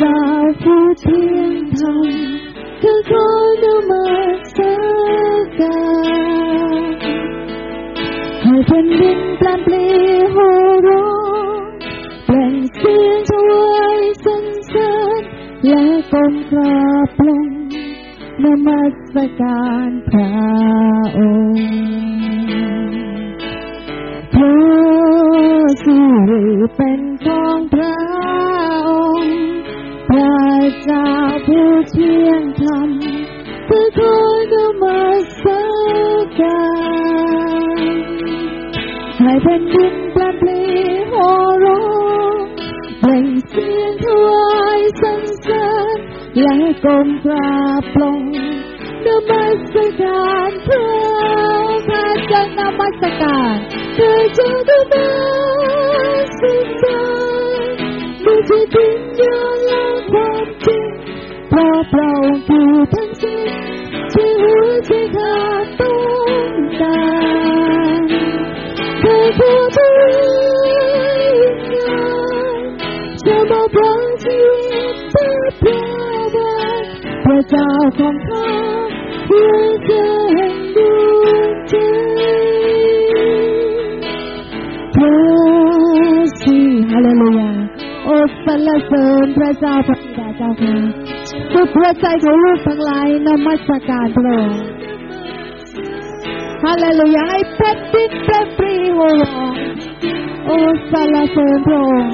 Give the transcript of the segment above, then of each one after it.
จ้าผู้เที่ยงธรรมคือขอนมัสการให้แผ่นดินแปลนปลีโหร้องเปล่งเสียงถวายสรรเสริญและก้มกราบลงนมัสการพระองค์พระสิริเป็นของพระ ระเจ้าผู้เที่ยงธรรมคือคอยนมัสการให้แผ่นดินแปลปลีโหร้องเปล่งเสียงถวายสรรเสริญและก้มกราบลงนมัสการพระข้าจะนมัสการเธอจะนมัสการดูที่จริงยอ เจ้าของข้าเพื่อเธอแห่งดวงใจพระสิฮาเลลูยาโอ้สรรเสริญพระเจ้าพระบิดาเจ้าค่ะสุดหัวใจของลูกทั้งหลายนมัสการพระองค์ฮาเลลูยาให้แผ่นดินเปรปรีโหร้องโอ้สรรเสริญพระองค์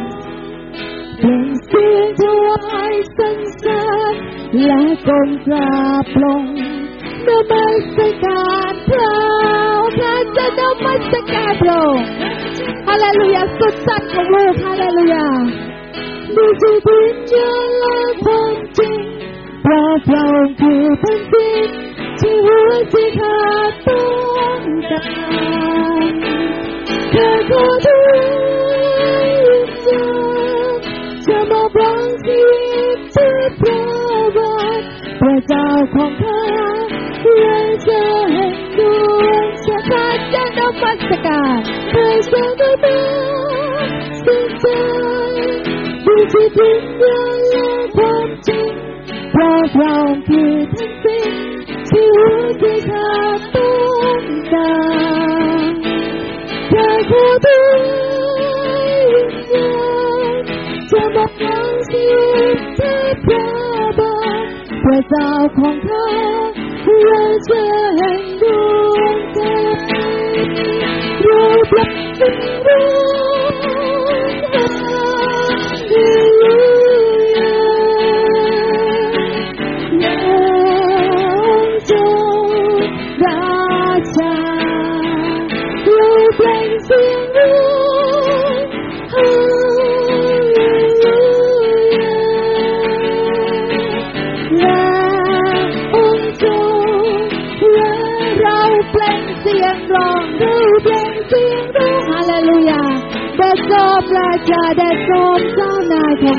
เปล่งเสียงถวายสรรเสริญ และก้มกราบลงนมัสการพระพระเจะนมัสการพระองค์ฮาเลลูยาสุดสัตย์ของลูกฮาเลลูยาดูสิพิญญาและความจริงพระพระองค์คือแผ่นดินที่หัวใจขาดต้องการเธอขอทูล เจ้าของข้ายังจะแห่งดวงชะตาจะนมัสการเพื่อจะได้มาสิ้นใจดูที่พิญญาณและความจริงเพราะเราคือทั้งสิ้นที่หัวใจขาดต้องการเธอผู้ที่วิ ทพระเจ้าของข้า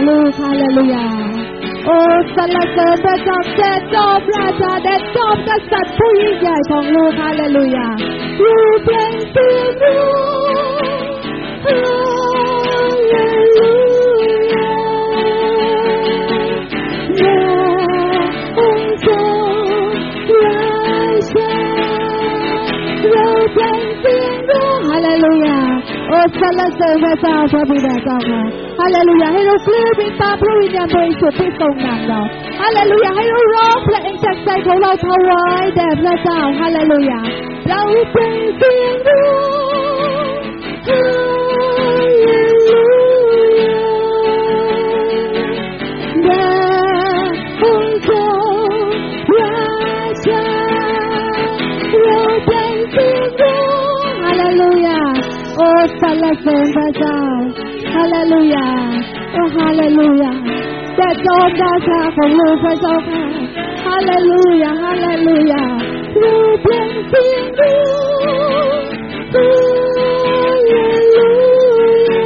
ลูกฮาเลลูยา โอ้สรรเสริญพระเจ้าเด็ดจบราชาเด็ดจบกษัตริย์ผู้ยิ่งใหญ่ของลูกฮาเลลูยาอยู่เปล่งเสียงร้องฮาเลลูยาและองค์ทรงราชาเราเปล่งเสียงร้องฮาเลลูยาโอ้สรรเสริญพระเจ้าพระบิดาเจ้าค่ะฮาเลลูยาให้เราเคลื่อนไปตาพระวิญญาณบริสุทธิ์ที่ทรงนำเราฮาเลลูยาให้เราร้องเพลงจากใจของเราถวายแด่พระเจ้าฮาเลลูยาเราเปล่งเสียงร้องฮาเลลูยาแด่องค์รงราชาเราเปล่งเสียงร้องฮาเลลูยาโอ้สรรเสริญพระเจ้า เลลูยาโอ้ฮาเลลูยาแต่จอมราชาของลูกพระเจ้าค่ะฮาเลลูยาฮาเลลูยาเราเปล่งเสียงร้องฮาเลลูยา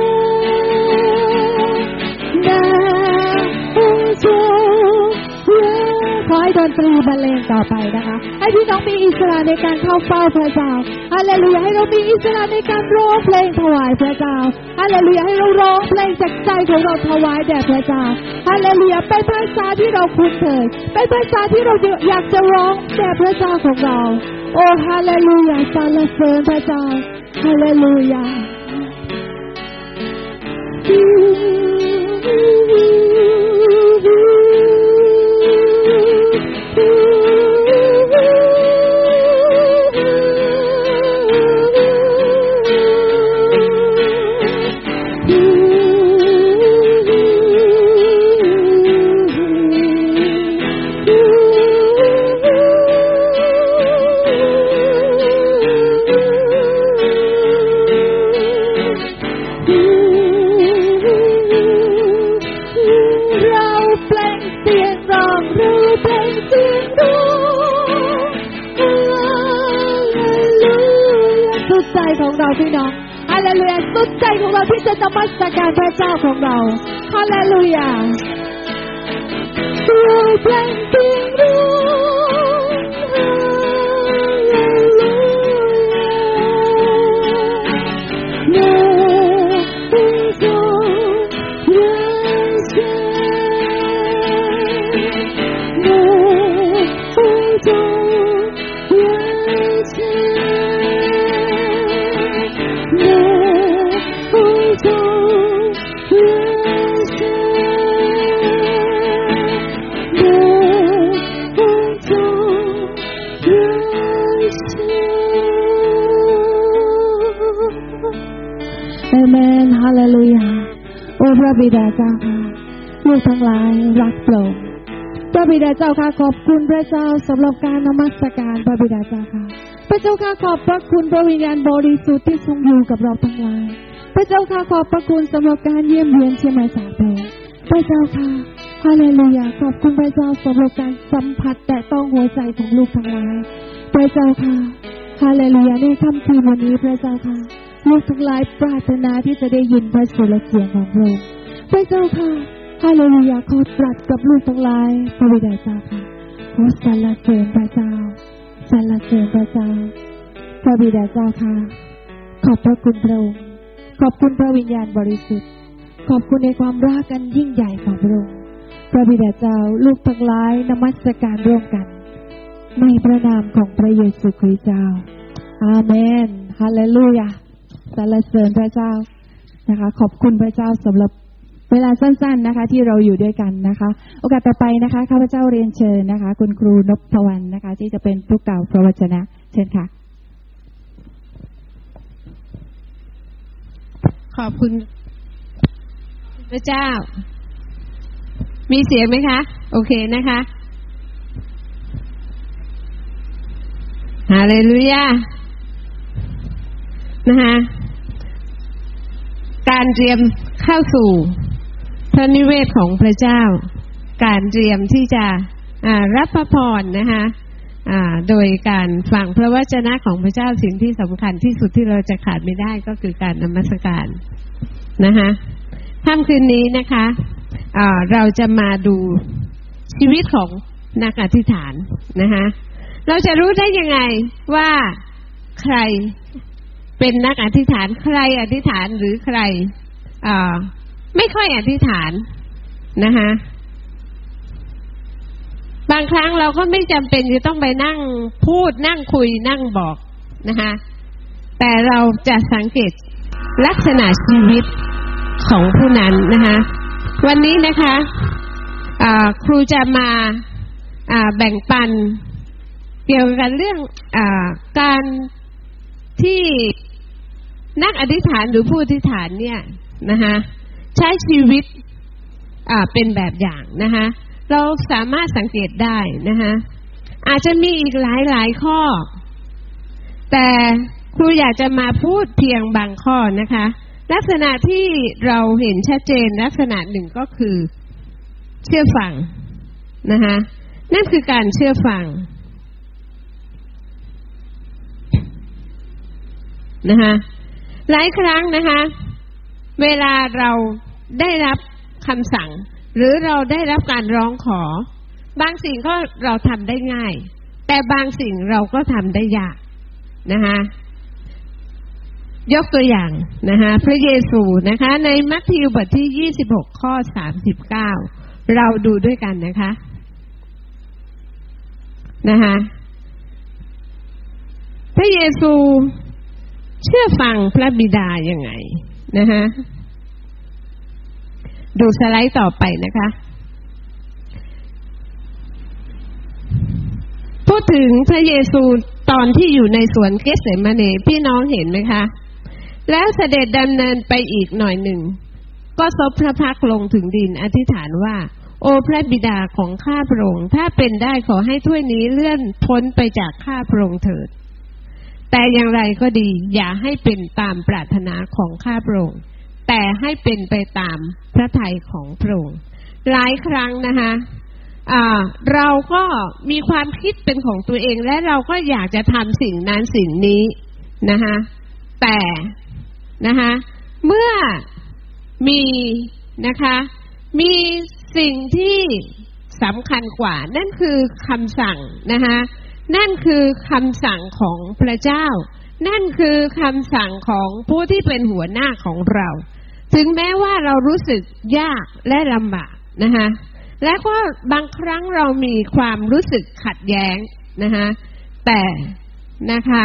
แด่องค์ทรงขอให้ดนตรีบรรเลงต่อไปนะคะ ให้พี่น้องมีอิสระในการเข้าเฝ้าพระเจ้าฮาเลลูยาให้เรามีอิสระในการร้องเพลงถวายพระเจ้า ฮาเลลูยาให้เราร้องเพลงจากใจของเราถวายแด่พระเจ้าฮาเลลูยาเป็นภาษาที่เราคุ้นเคยเป็นภาษาที่เราอยากจะร้องแด่พระเจ้าของเรา โอ้ฮาเลลูยาสรรเสริญพระเจ้าฮาเลลูยาเรา ระเจ้าสำหรับการนมัสการพระบิดาเจ้าค่ะ พระเจ้าค่ะขอบพระคุณพระวิญญาณบริสุทธิ์ที่ทรงอยู่กับเราทั้งหลาย พระเจ้าค่ะขอบพระคุณสำหรับการเยี่ยมเยียนเชียงใหม่สาโปพระเจ้าค่ะฮาเลลูยาขอบคุณพระเจ้าสำหรับการสัมผัสแต่ต้องหัวใจของลูกทั้งหลาย พระเจ้าค่ะฮาเลลูยาในค่ำคืนวันนี้พระเจ้าค่ะลูกทั้งหลายปรารถนาที่จะได้ยินพระสุรเสียงของพระองค์พระเจ้าค่ะฮาเลลูยาขอตรัสกับลูกทั้งหลายพระบิดาเจ้า สรรเสริญพระเจ้าสรรเสริญพระเจ้าพระบิดาเจ้าค่ะ ขอบพระคุณพระองค์ขอบคุณพระวิญญาณบริสุทธิ์ ขอบคุณในความรักกันยิ่งใหญ่ของพระองค์พระบิดาเจ้าลูกทั้งหลายนมัสการร่วมกัน ในพระนามของพระเยซูคริสต์เจ้า อาเมนฮาเลลูยาสรรเสริญพระเจ้านะคะ ขอบคุณพระเจ้าสำหรับ เวลาสั้นๆนะคะ ที่เราอยู่ด้วยกันนะคะ โอกาสต่อไปนะคะข้าพเจ้าเรียนเชิญนะคะ คุณครูนพวรรณนะคะ ที่จะเป็นผู้กล่าวพระวจนะ เชิญค่ะ ขอบคุณพระเจ้า มีเสียงไหมคะ โอเคนะคะฮาเลลูยานะคะการเตรียมเข้าสู่ พระนิเวศของพระเจ้า การเตรียมที่จะรับพระพรนะคะโดยการฟังพระวจนะของพระเจ้าสิ่งที่สำคัญที่สุดที่เราจะขาดไม่ได้ก็คือการนมัสการนะคะค่ำคืนนี้นะคะอ่าเราจะมาดูชีวิตของนักอธิษฐานนะคะเราจะรู้ได้ยังไงว่าใครเป็นนักอธิษฐานใครอธิษฐานหรือใครอ ไม่ค่อยอธิษฐานนะคะบางครั้งเราก็ไม่จำเป็นจะต้องไปนั่งพูดนั่งคุยนั่งบอกนะคะแต่เราจะสังเกตลักษณะชีวิตของผู้นั้นนะคะวันนี้นะคะะครูจะมาแบ่งปันเกี่ยวกับเรื่องอการที่นักอธิษฐานหรือผู้อธิษฐานเนี่ยนะคะ ใช้ชีวิตเป็นแบบอย่างนะคะเราสามารถสังเกตได้นะคะอาจจะมีอีกหลายหลายข้อ แต่ครูอยากจะมาพูดเพียงบางข้อนะคะ ลักษณะที่เราเห็นชัดเจนลักษณะหนึ่งก็คือเชื่อฟังนะคะนั่นคือการเชื่อฟังนะคะหลายครั้งนะคะ เวลาเรา ได้รับคำสั่ง หรือเราได้รับการร้องขอ บางสิ่งก็เราทำได้ง่าย แต่บางสิ่งเราก็ทำได้ยากนะคะยกตัวอย่างนะคะพระเยซูนะคะ ในมัทธิวบทที่ 26 ข้อ 39 เราดูด้วยกันนะคะนะคะพระเยซูเชื่อฟังพระบิดาย่างไงนะคะ ดูสไลด์ต่อไปนะคะ พูดถึงพระเยซูตอนที่อยู่ในสวนเกสเซมาเนพี่น้องเห็นไหมคะ แล้วเสด็จดำเนินไปอีกหน่อยหนึ่ง ก็ซบพระพักลงถึงดินอธิษฐานว่า โอพระบิดาของข้าพระองค์ถ้าเป็นได้ขอให้ถ้วยนี้เลื่อนพ้นไปจากข้าพระองค์เถิด แต่อย่างไรก็ดี อย่าให้เป็นตามปรารถนาของข้าพระองค์ แต่ให้เป็นไปตามพระทัยของพระองค์หลายครั้งนะคะเราก็มีความคิดเป็นของตัวเองและเราก็อยากจะทำสิ่งนั้นสิ่งนี้นะคะแต่นะคะเมื่อมีนะคะมีสิ่งที่สำคัญกว่า นั่นคือคำสั่งนะคะนั่นคือคำสั่งของพระเจ้า นั่นคือคำสั่งของผู้ที่เป็นหัวหน้าของเรา ถึงแม้ว่าเรารู้สึกยากและลำบากนะคะและก็บางครั้งเรามีความรู้สึกขัดแย้งนะคะแต่นะคะ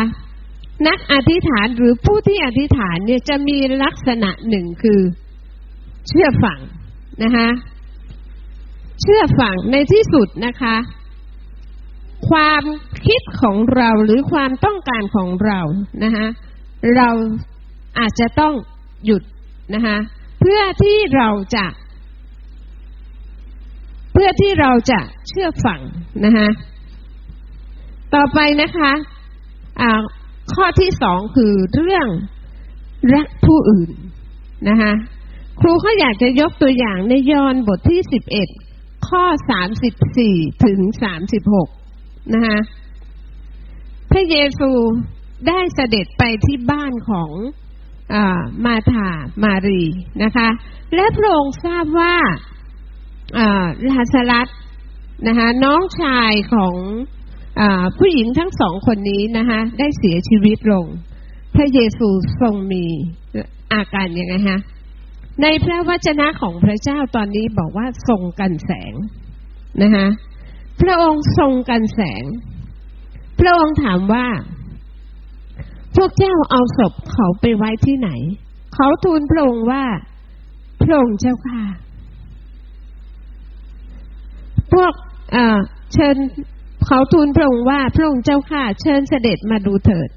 นักอธิษฐานหรือผู้ที่อธิษฐานเนี่ยจะมีลักษณะหนึ่งคือเชื่อฝังนะคะเชื่อฝังในที่สุดนะคะ ความคิดของเราหรือความต้องการของเรานะคะเราอาจจะต้องหยุด นะคะเพื่อที่เราจะ เพื่อที่เราจะเชื่อฝังนะคะต่อไปนะคะะข้อที่สองคือเรื่องรักผู้อื่นนะคะครูเขาอยากจะยกตัวอย่างในยอห์นบทที่สิบเอ็ดข้อสามสิบสี่ถึงสามสิบหกนะคะพระเยซูได้เสด็จไปที่บ้านของ มาธามารีนะคะ และพระองค์ทราบว่าลาสลัดนะคะน้องชายของอผู้หญิงทั้งสองคนนี้นะคะได้เสียชีวิตลง พระเยซูทรงมีอาการยังไงฮะในพระวจนะของพระเจ้าตอนนี้บอกว่าทรงกันแสงนะคะพระองค์ทรงกันแสง พระองค์ถามว่า พวกเจ้าเอาศพเขาไปไว้ที่ไหน เขาทูลพระองค์ว่าพระองค์เจ้าค่ะ พวกเชิญเขาทูลพระองค์ว่าพระองค์เจ้าข้าเชิญเสด็จมาดูเถิด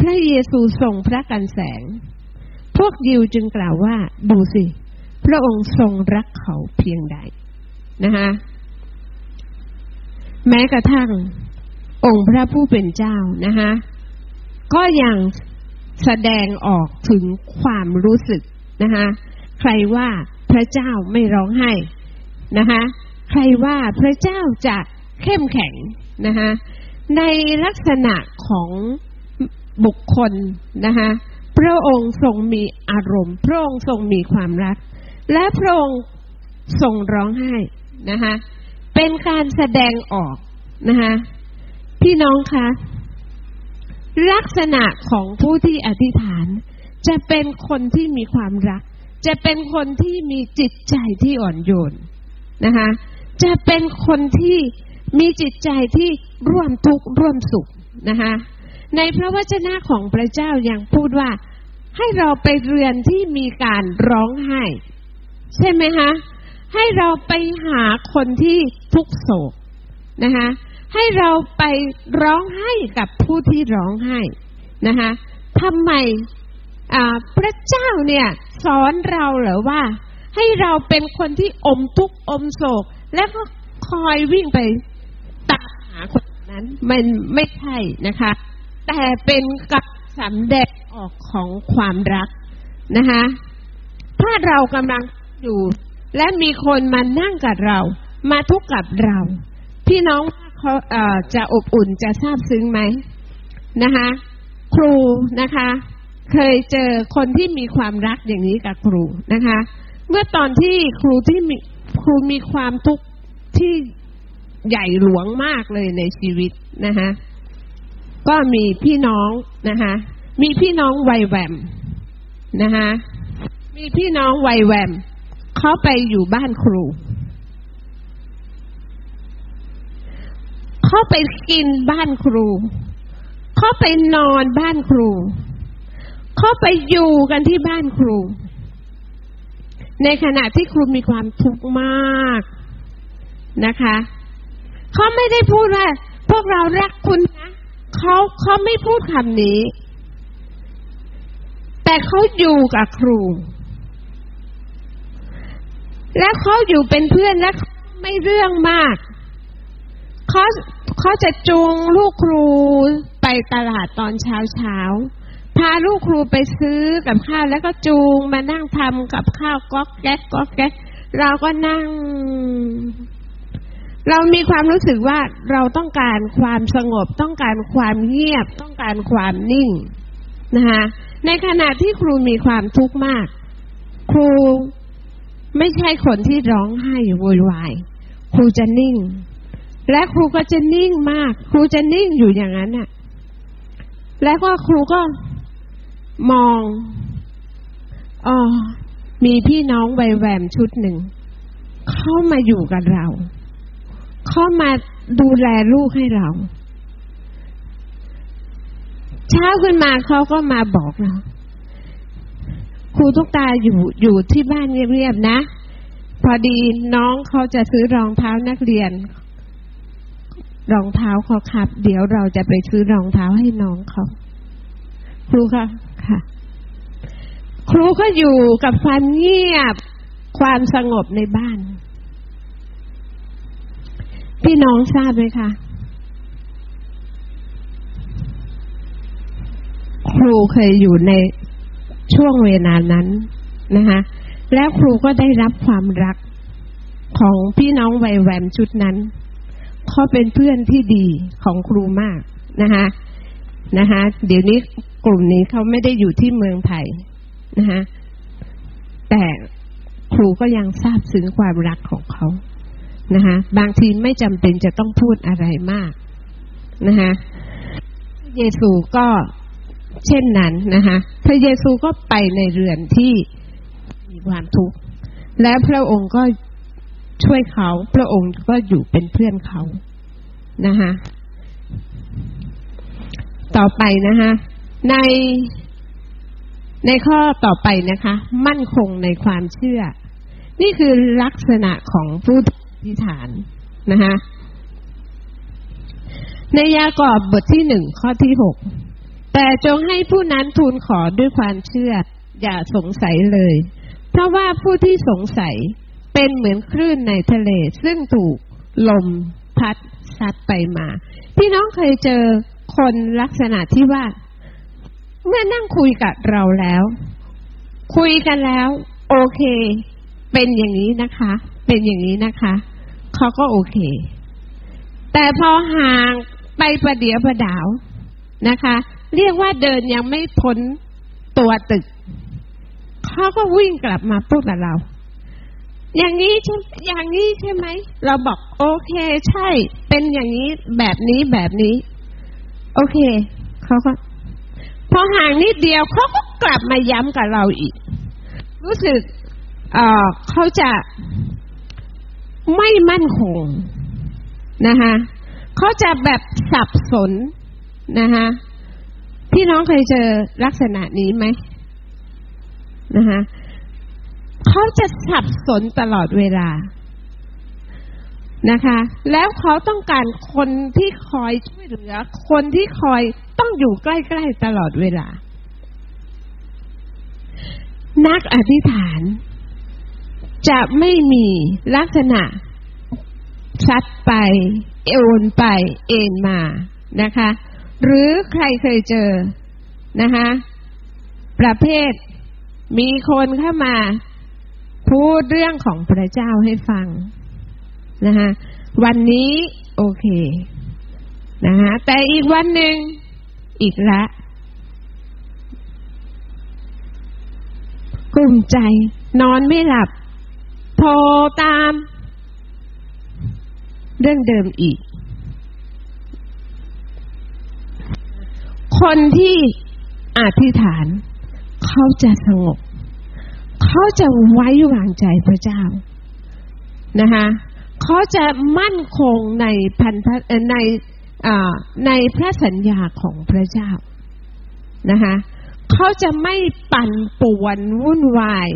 พระเยซูทรงพระกันแสง พวกยิวจึงกล่าวว่า ดูสิ พระองค์ทรงรักเขาเพียงใดนะคะแม้กระทั่งองค์พระผู้เป็นเจ้านะคะ ก็ยังแสดงออกถึงความรู้สึกนะคะใครว่าพระเจ้าไม่ร้องไห้นะคะใครว่าพระเจ้าจะเข้มแข็งนะคะในลักษณะของบุคคลนะคะพระองค์ทรงมีอารมณ์ พระองค์ทรงมีความรัก และพระองค์ทรงร้องไห้นะคะเป็นการแสดงออกนะคะพี่น้องคะ ลักษณะของผู้ที่อธิษฐาน จะเป็นคนที่มีความรัก จะเป็นคนที่มีจิตใจที่อ่อนโยนนะคะ จะเป็นคนที่มีจิตใจที่ร่วมทุกข์ร่วมสุขนะคะในพระวจนะของพระเจ้ายังพูดว่า ให้เราไปเรือนที่มีการร้องไห้ ใช่ไหมคะให้เราไปหาคนที่ทุกโศกนะคะ ให้เราไปร้องไห้กับผู้ที่ร้องไห้นะคะทำไมพระเจ้าเนี่ยสอนเราเหรอว่า ให้เราเป็นคนที่อมทุกข์อมโศก แล้วก็คอยวิ่งไปตามหาคนนั้นมันไม่ใช่นะคะ แต่เป็นกับสำแดงออกของความรักนะคะถ้าเรากำลังอยู่ และมีคนมานั่งกับเรา มาทุกข์กับเรา พี่น้อง เขาเจะอบอุ่นจะทราบซึ้งไหมนะคะ ครูนะคะ เคยเจอคนที่มีความรักอย่างนี้กับครูนะคะ เมื่อตอนที่ครูที่มีครูมีความทุกข์ที่ใหญ่หลวงมากเลยในชีวิตนะคะก็มีพี่น้องนะคะ มีพี่น้องวัยแหวมนะคะมีพี่น้องวัยแหวมเขาไปอยู่บ้านครู เขาไปกินบ้านครู เขาไปนอนบ้านครู เขาไปอยู่กันที่บ้านครู ในขณะที่ครูมีความทุกข์มากนะคะเขาไม่ได้พูดว่าพวกเรารักคุณนะเขาเขาไม่พูดคำนี้ แต่เขาอยู่กับครู และเขาอยู่เป็นเพื่อนและไม่เรื่องมากเขา เขาจะจูงลูกครูไปตลาดตอนเช้าเช้าพาลูกครูไปซื้อกับข้าวแล้วก็จูงมานั่งทำกับข้าวก๊อกแก๊กก๊อกแก๊กเราก็นั่ง เรามีความรู้สึกว่าเราต้องการความสงบ ต้องการความเงียบ ต้องการความนิ่งนะคะในขณะที่ครูมีความทุกข์มาก ครูไม่ใช่คนที่ร้องไห้โวยวาย ครูจะนิ่ง และครูก็จะนิ่งมาก ครูจะนิ่งอยู่อย่างนั้นน่ะ แล้วก็ครูก็มองอ๋อมีพี่น้องใบแวมชุดหนึ่ง เข้ามาอยู่กับเรา เข้ามาดูแลลูกให้เรา เช้าขึ้นมาเขาก็มาบอกเราครูทุกตาอยู่อยู่ที่บ้านเงียบๆนะ พอดีน้องเขาจะซื้อรองเท้านักเรียน รองเท้าเขาครับ เดี๋ยวเราจะไปซื้อรองเท้าให้น้องเขาครูคะค่ะ ครูก็อยู่กับความเงียบความสงบในบ้าน พี่น้องทราบไหมคะครูเคยอยู่ในช่วงเวลานั้นนะคะแล้วครูก็ได้รับความรักของพี่น้องวัยแวมชุดนั้น เขาเป็นเพื่อนที่ดีของครูมากนะคะนะคะเดี๋ยวนี้กลุ่มนี้เขาไม่ได้อยู่ที่เมืองไทยนะคะแต่ครูก็ยังทราบซึ้งความรักของเขานะคะบางทีไม่จำเป็นจะต้องพูดอะไรมากนะคะเยซูก็เช่นนั้นนะคะพระเยซูก็ไปในเรือนที่มีความทุกข์และพระองค์ก็ ช่วยเขาพระองค์ก็อยู่เป็นเพื่อนเขานะคะต่อไปนะคะในในข้อต่อไปนะคะ มั่นคงในความเชื่อ นี่คือลักษณะของผู้อธิฐานนะคะในยากอบบทที่หนึ่งข้อที่หกแต่จงให้ผู้นั้นทูลขอด้วยความเชื่อ อย่าสงสัยเลย เพราะว่าผู้ที่สงสัย เป็นเหมือนคลื่นในทะเล ซึ่งถูกลมพัดซัดไปมา พี่น้องเคยเจอคนลักษณะที่ว่า เมื่อนั่งคุยกับเราแล้ว คุยกันแล้ว โอเค เป็นอย่างนี้นะคะ เป็นอย่างนี้นะคะเขาก็โอเค แต่พอห่างไปประเดี๋ยวประดาวนะคะ เรียกว่าเดินยังไม่พ้นตัวตึกเขาก็วิ่งกลับมาพูดกับเรา อย่างนี้ใช่อย่างนี้ใช่ไหม เราบอกโอเคใช่ เป็นอย่างนี้แบบนี้แบบนี้ โอเคเขาก็พอห่างนิดเดียวเขาก็กลับมาย้ำกับเราอีก รู้สึกเออเขาจะไม่มั่นคงนะคะเขาจะแบบสับสนนะคะพี่น้องเคยเจอลักษณะนี้ไหมนะคะ เขาจะสับสนตลอดเวลานะคะ แล้วเขาต้องการคนที่คอยช่วยเหลือ คนที่คอยต้องอยู่ใกล้ๆตลอดเวลา นักอธิษฐาน จะไม่มีลักษณะซัดไป เอวนไปเอ็นมานะคะ หรือใครเคยเจอนะคะ ประเภทมีคนเข้ามา พูดเรื่องของพระเจ้าให้ฟังนะคะวันนี้โอเคนะคะแต่อีกวันหนึ่งอีกละกลุ่มใจ นอนไม่หลับ โทรตาม เรื่องเดิมอีก คนที่อธิษฐาน เขาจะสงบ เขาจะไว้วางใจพระเจ้านะคะเขาจะมั่นคงในพันธในในพระสัญญาของพระเจ้านะคะเขาจะไม่ปั่นป่วนวุ่นวาย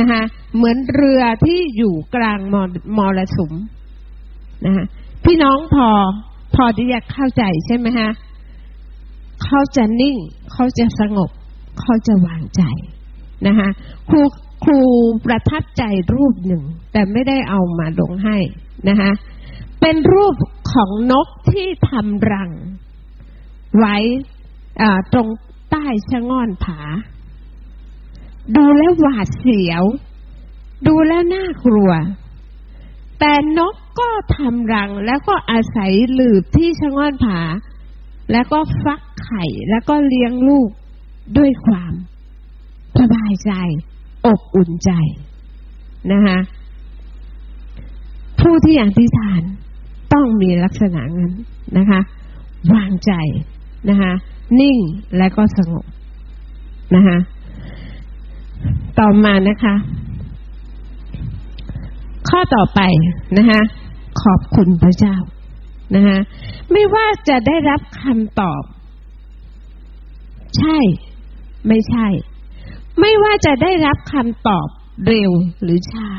นะคะเหมือนเรือที่อยู่กลางมมรสุมนะคะพี่น้องพอพอที่จะเข้าใจใช่ไหมฮะเขาจะนิ่ง เขาจะสงบ เขาจะวางใจ นะคะครูครูประทับใจรูปหนึ่ง แต่ไม่ได้เอามาลงให้นะคะเป็นรูปของนกที่ทำรัง ไว้ตรงใต้ชะง่อนผา ดูแล้วหวาดเสียว ดูแล้วน่ากลัว แต่นกก็ทำรังแล้วก็อาศัยหลืบที่ชะง่อนผา แล้วก็ฟักไข่แล้วก็เลี้ยงลูกด้วยความ สบายใจ อบอุ่นใจนะคะผู้ที่อธิษฐานต้องมีลักษณะนั้นนะคะ วางใจนะคะนิ่งและก็สงบนะคะต่อมานะคะ ข้อต่อไปนะคะขอบคุณพระเจ้านะคะไม่ว่าจะได้รับคำตอบ ใช่ ไม่ใช่ ไม่ว่าจะได้รับคำตอบเร็วหรือช้า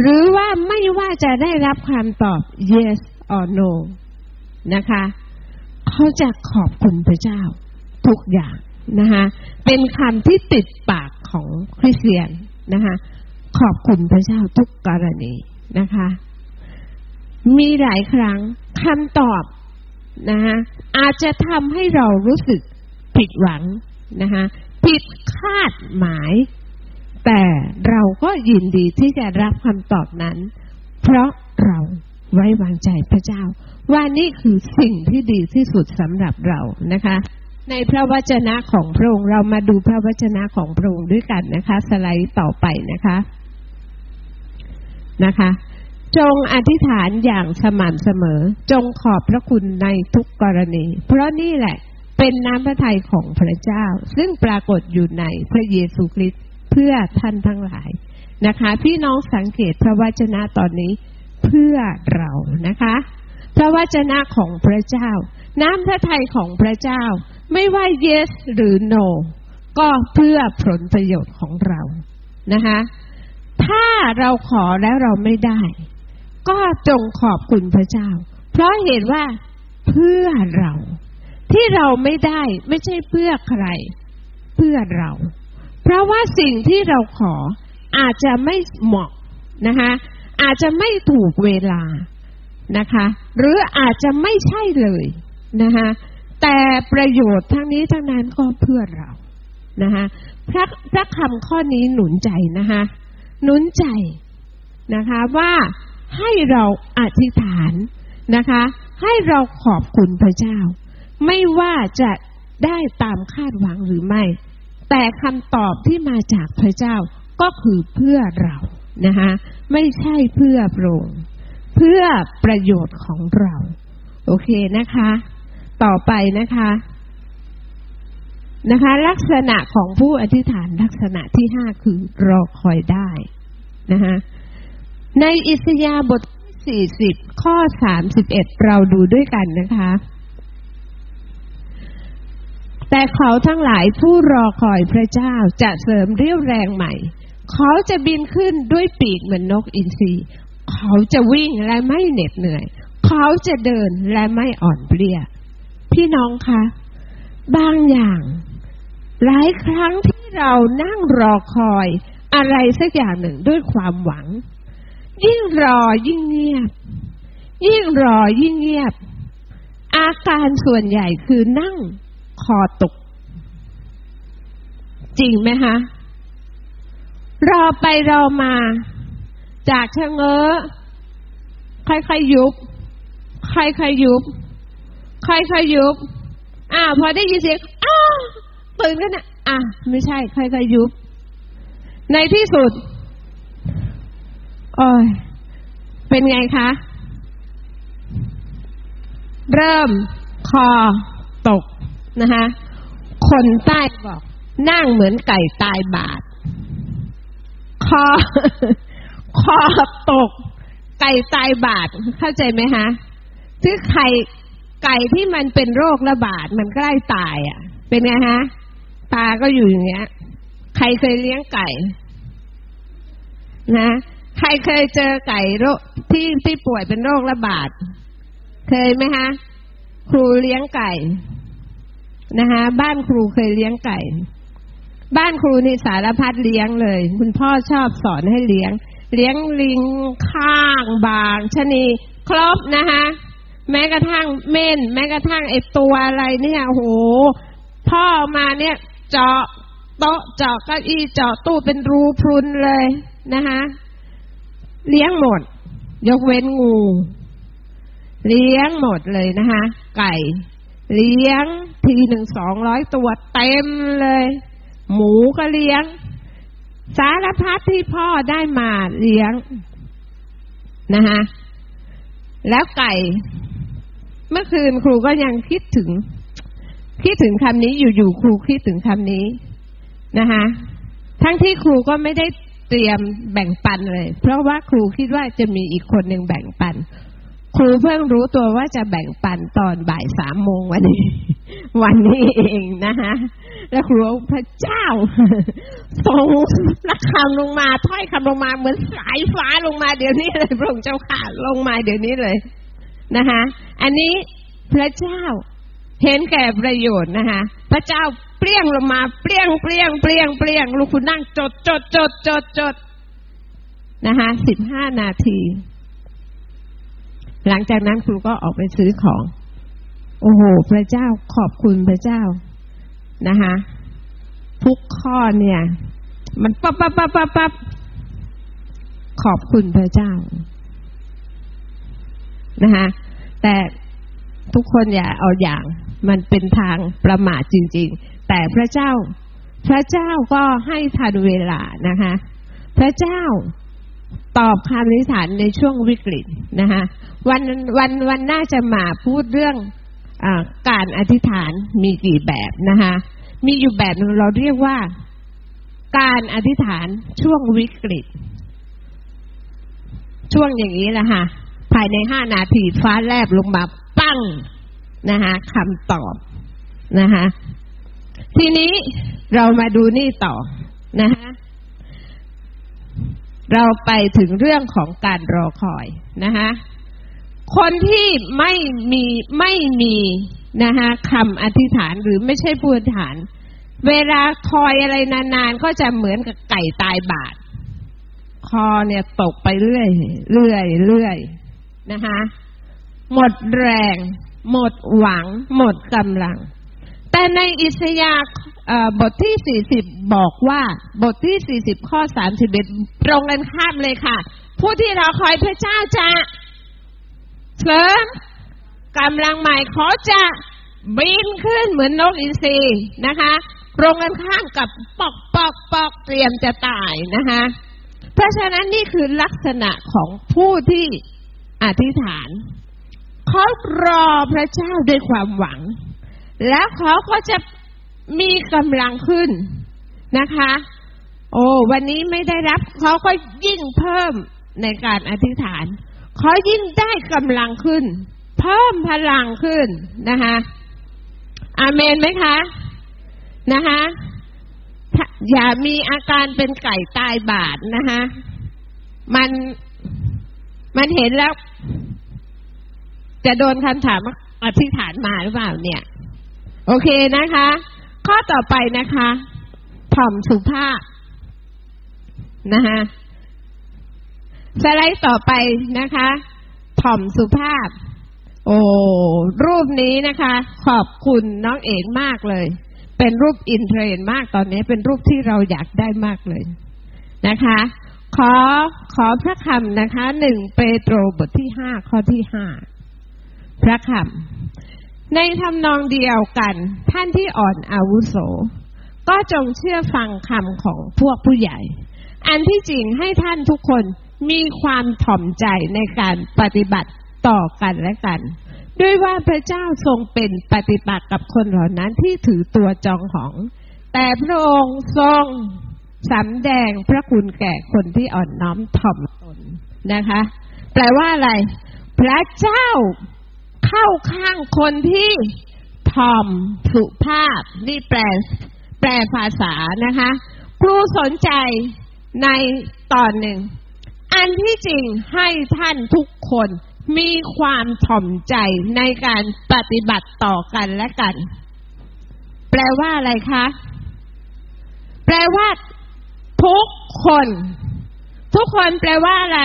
หรือว่าไม่ว่าจะได้รับคำตอบ yes or no นะคะเขาจะขอบคุณพระเจ้า ทุกอย่างนะคะเป็นคำที่ติดปากของคริสเตียนนะคะขอบคุณพระเจ้าทุกกรณีนะคะ มีหลายครั้งคำตอบนะคะอาจจะทำให้เรารู้สึกผิดหวังนะคะ ผิดคาดหมาย แต่เราก็ยินดีที่จะรับคำตอบนั้น เพราะเราไว้วางใจพระเจ้า ว่านี่คือสิ่งที่ดีที่สุดสำหรับเรานะคะ ในพระวจนะของพระองค์เรามาดูพระวจนะของพระองค์ด้วยกันนะคะ สไลด์ต่อไปนะคะนะคะจงอธิษฐานอย่างสม่ำเสมอ จงขอบพระคุณในทุกกรณี เพราะนี่แหละ เป็นน้ำพระทัยของพระเจ้า ซึ่งปรากฏอยู่ในพระเยซูคริสต์เพื่อท่านทั้งหลายนะคะ พี่น้องสังเกตพระวจนะตอนนี้เพื่อเรานะคะ พระวจนะของพระเจ้า น้ำพระทัยของพระเจ้า ไม่ว่า yes หรือ no ก็เพื่อผลประโยชน์ของเรานะคะ ถ้าเราขอแล้วเราไม่ได้ ก็จงขอบคุณพระเจ้า เพราะเห็นว่าเพื่อเรา ที่เราไม่ได้ไม่ใช่เพื่อใคร เพื่อเรา เพราะว่าสิ่งที่เราขออาจจะไม่เหมาะนะคะอาจจะไม่ถูกเวลานะคะ หรืออาจจะไม่ใช่เลยนะคะแต่ประโยชน์ทั้งนี้ทั้งนั้นก็เพื่อเรานะคะพระพระคำข้อนี้หนุนใจนะคะหนุนใจนะคะว่าให้เราอธิษฐานนะคะ ให้เราขอบคุณพระเจ้า ไม่ว่าจะได้ตามคาดหวังหรือไม่ แต่คำตอบที่มาจากพระเจ้าก็คือเพื่อเรานะคะไม่ใช่เพื่อโปรงเพื่อประโยชน์ของเรา โอเคนะคะ ต่อไปนะคะนะคะ ลักษณะของผู้อธิษฐานลักษณะที่ห้าคือรอคอยได้นะคะในอิสยาบทสี่สิบข้อสามสิบเอ็ดเราดูด้วยกันนะคะ แต่เขาทั้งหลายผู้รอคอยพระเจ้าจะเสริมเรี่ยวแรงใหม่ เขาจะบินขึ้นด้วยปีกเหมือนนกอินทรีเขาจะวิ่งและไม่เหน็ดเหนื่อย เขาจะเดินและไม่อ่อนเพลีย พี่น้องคะบางอย่าง หลายครั้งที่เรานั่งรอคอยอะไรสักอย่างหนึ่งด้วยความหวัง ยิ่งรอยิ่งเงียบ ยิ่งรอยิ่งเงียบ อาการส่วนใหญ่คือนั่ง คอตก จริงไหมคะรอไปรอมา จากชะเง้อค่อยๆยุบค่อยๆยุบค่อยๆยุบอ่าพอได้ยินเสียงอ้าตื่นกันนะอะไม่ใช่ค่อยๆยุบ ในที่สุดโอ้ยเป็นไงคะ เริ่มคอตก นะคะ คนใต้บอกนั่งเหมือนไก่ตายบาดคอคอตก ไก่ตายบาดเข้าใจไหมคะคือไข่ไก่ที่มันเป็นโรคระบาดมันใกล้ตายอะ เป็นไงฮะ ตาก็อยู่อย่างเงี้ย ใครเคยเลี้ยงไก่ นะ ใครเคยเจอไก่โรคที่ที่ป่วยเป็นโรคระบาด เคยไหมคะครูเลี้ยงไก่ นะคะบ้านครูเคยเลี้ยงไก่ บ้านครูนี่สารพัดเลี้ยงเลย คุณพ่อชอบสอนให้เลี้ยง เลี้ยงลิงข้างบางชะนีครบนะคะแม้กระทั่งเม่น แม้กระทั่งไอตัวอะไรเนี่ยโห พ่อมาเนี่ยเจาะโต๊ะเจาะเก้าอี้เจาะตู้เป็นรูพรุนเลยนะคะเลี้ยงหมด ยกเว้นงู เลี้ยงหมดเลยนะคะไก่ เลี้ยงทีหนึ่งสองร้อยตัวเต็มเลย หมูก็เลี้ยง สารพัดที่พ่อได้มาเลี้ยงนะคะแล้วไก่ เมื่อคืนครูก็ยังคิดถึง คิดถึงคำนี้อยู่ๆครูคิดถึงคำนี้นะคะทั้งที่ครูก็ไม่ได้เตรียมแบ่งปันเลย เพราะว่าครูคิดว่าจะมีอีกคนหนึ่งแบ่งปัน ครูเพิ่งรู้ตัวว่าจะแบ่งปันตอนบ่ายสามโมงวันนี้ วันนี้เองนะคะแล้วครูพระเจ้าส่งนักคำลงมาถ้อยคำลงมาเหมือนสายฟ้าลงมาเดี๋ยวนี้เลยพระองค์เจ้าค่ะลงมาเดี๋ยวนี้เลยนะคะอันนี้พระเจ้าเห็นแก่ประโยชน์นะคะพระเจ้าเปรี้ยงลงมาเปรี้ยงเปรี้ยงเปรี้ยงเปรี้ยงลูกคุณนั่งจดจดจดจดจดนะคะสิบห้านาที หลังจากนั้นครูก็ออกไปซื้อของ โอ้โห พระเจ้าขอบคุณพระเจ้านะคะทุกข้อเนี่ย มันปั๊บปั๊บปั๊บปั๊บปั๊บขอบคุณพระเจ้านะคะแต่ทุกคนอย่าเอาอย่างมันเป็นทางประมาทจริง ๆ แต่พระเจ้า พระเจ้าก็ให้ทันเวลานะคะ พระเจ้า ตอบคำอธิษฐานในช่วงวิกฤตนะคะวันวันวันน่าจะมาพูดเรื่องอการอธิษฐานมีกี่แบบนะคะมีอยู่แบบนึงเราเรียกว่า การอธิษฐานช่วงวิกฤต ช่วงอย่างนี้แหละค่ะภายในห้านาทีฟ้าแลบลงมาปั้งนะคะคำตอบนะคะทีนี้เรามาดูนี่ต่อนะคะ เราไปถึงเรื่องของการรอคอยนะคะคนที่ไม่มีไม่มีนะคะคำอธิษฐานหรือไม่ใช่ผู้อธิษฐาน เวลาคอยอะไรนานๆ ก็จะเหมือนกับไก่ตายบาดคอเนี่ยตกไปเรื่อยเรื่อยเรื่อยนะคะหมดแรง หมดหวัง หมดกำลัง แต่ในอิสยาห์บทที่ 40 บอกว่า บทที่ 40 ข้อ 31 ตรงกันข้ามเลยค่ะ ผู้ที่รอคอยพระเจ้าจะเสริมกำลังใหม่เขาจะบินขึ้นเหมือนนกอินทรีนะคะตรงกันข้ามกับปอกปอกปอกเตรียมจะตายนะคะ เพราะฉะนั้นนี่คือลักษณะของผู้ที่อธิษฐาน เขารอพระเจ้าด้วยความหวัง แล้วเขาก็จะมีกำลังขึ้นนะคะ โอ้วันนี้ไม่ได้รับเขาก็ยิ่งเพิ่มในการอธิษฐานเขายิ่งได้กำลังขึ้น เพิ่มพลังขึ้นนะคะอาเมนไหมคะนะคะอย่ามีอาการเป็นไก่ตายบาดนะคะมันมันเห็นแล้ว จะโดนคำถามอธิษฐานมาหรือเปล่าเนี่ย โอเคนะคะ ข้อต่อไปนะคะถ่อมสุภาพนะคะสไลด์ต่อไปนะคะถ่อมสุภาพ โอ้รูปนี้นะคะ ขอบคุณน้องเอกมากเลย เป็นรูปอินเทรนมากตอนนี้ เป็นรูปที่เราอยากได้มากเลยนะคะ ขอขอพระคำนะคะหนึ่งเปโตรบทที่ห้าข้อที่ห้าพระคำ ในทำนองเดียวกัน ท่านที่อ่อนอาวุโส ก็จงเชื่อฟังคำของพวกผู้ใหญ่ อันที่จริงให้ท่านทุกคนมีความถ่อมใจในการปฏิบัติต่อกันและกัน ด้วยว่าพระเจ้าทรงเป็นปฏิปักษ์กับคนเหล่านั้นที่ถือตัวจองของ แต่พระองค์ทรงสำแดงพระคุณแก่คนที่อ่อนน้อมถ่อมตนนะคะ แปลว่าอะไร พระเจ้า เข้าข้างคนที่ถ่อมสุภาพ นี่แปลแปลภาษานะคะ ครูสนใจในตอนหนึ่ง อันที่จริงให้ท่านทุกคนมีความถ่อมใจในการปฏิบัติต่อกันและกัน แปลว่าอะไรคะ แปลว่า ทุกคน ทุกคนแปลว่าอะไร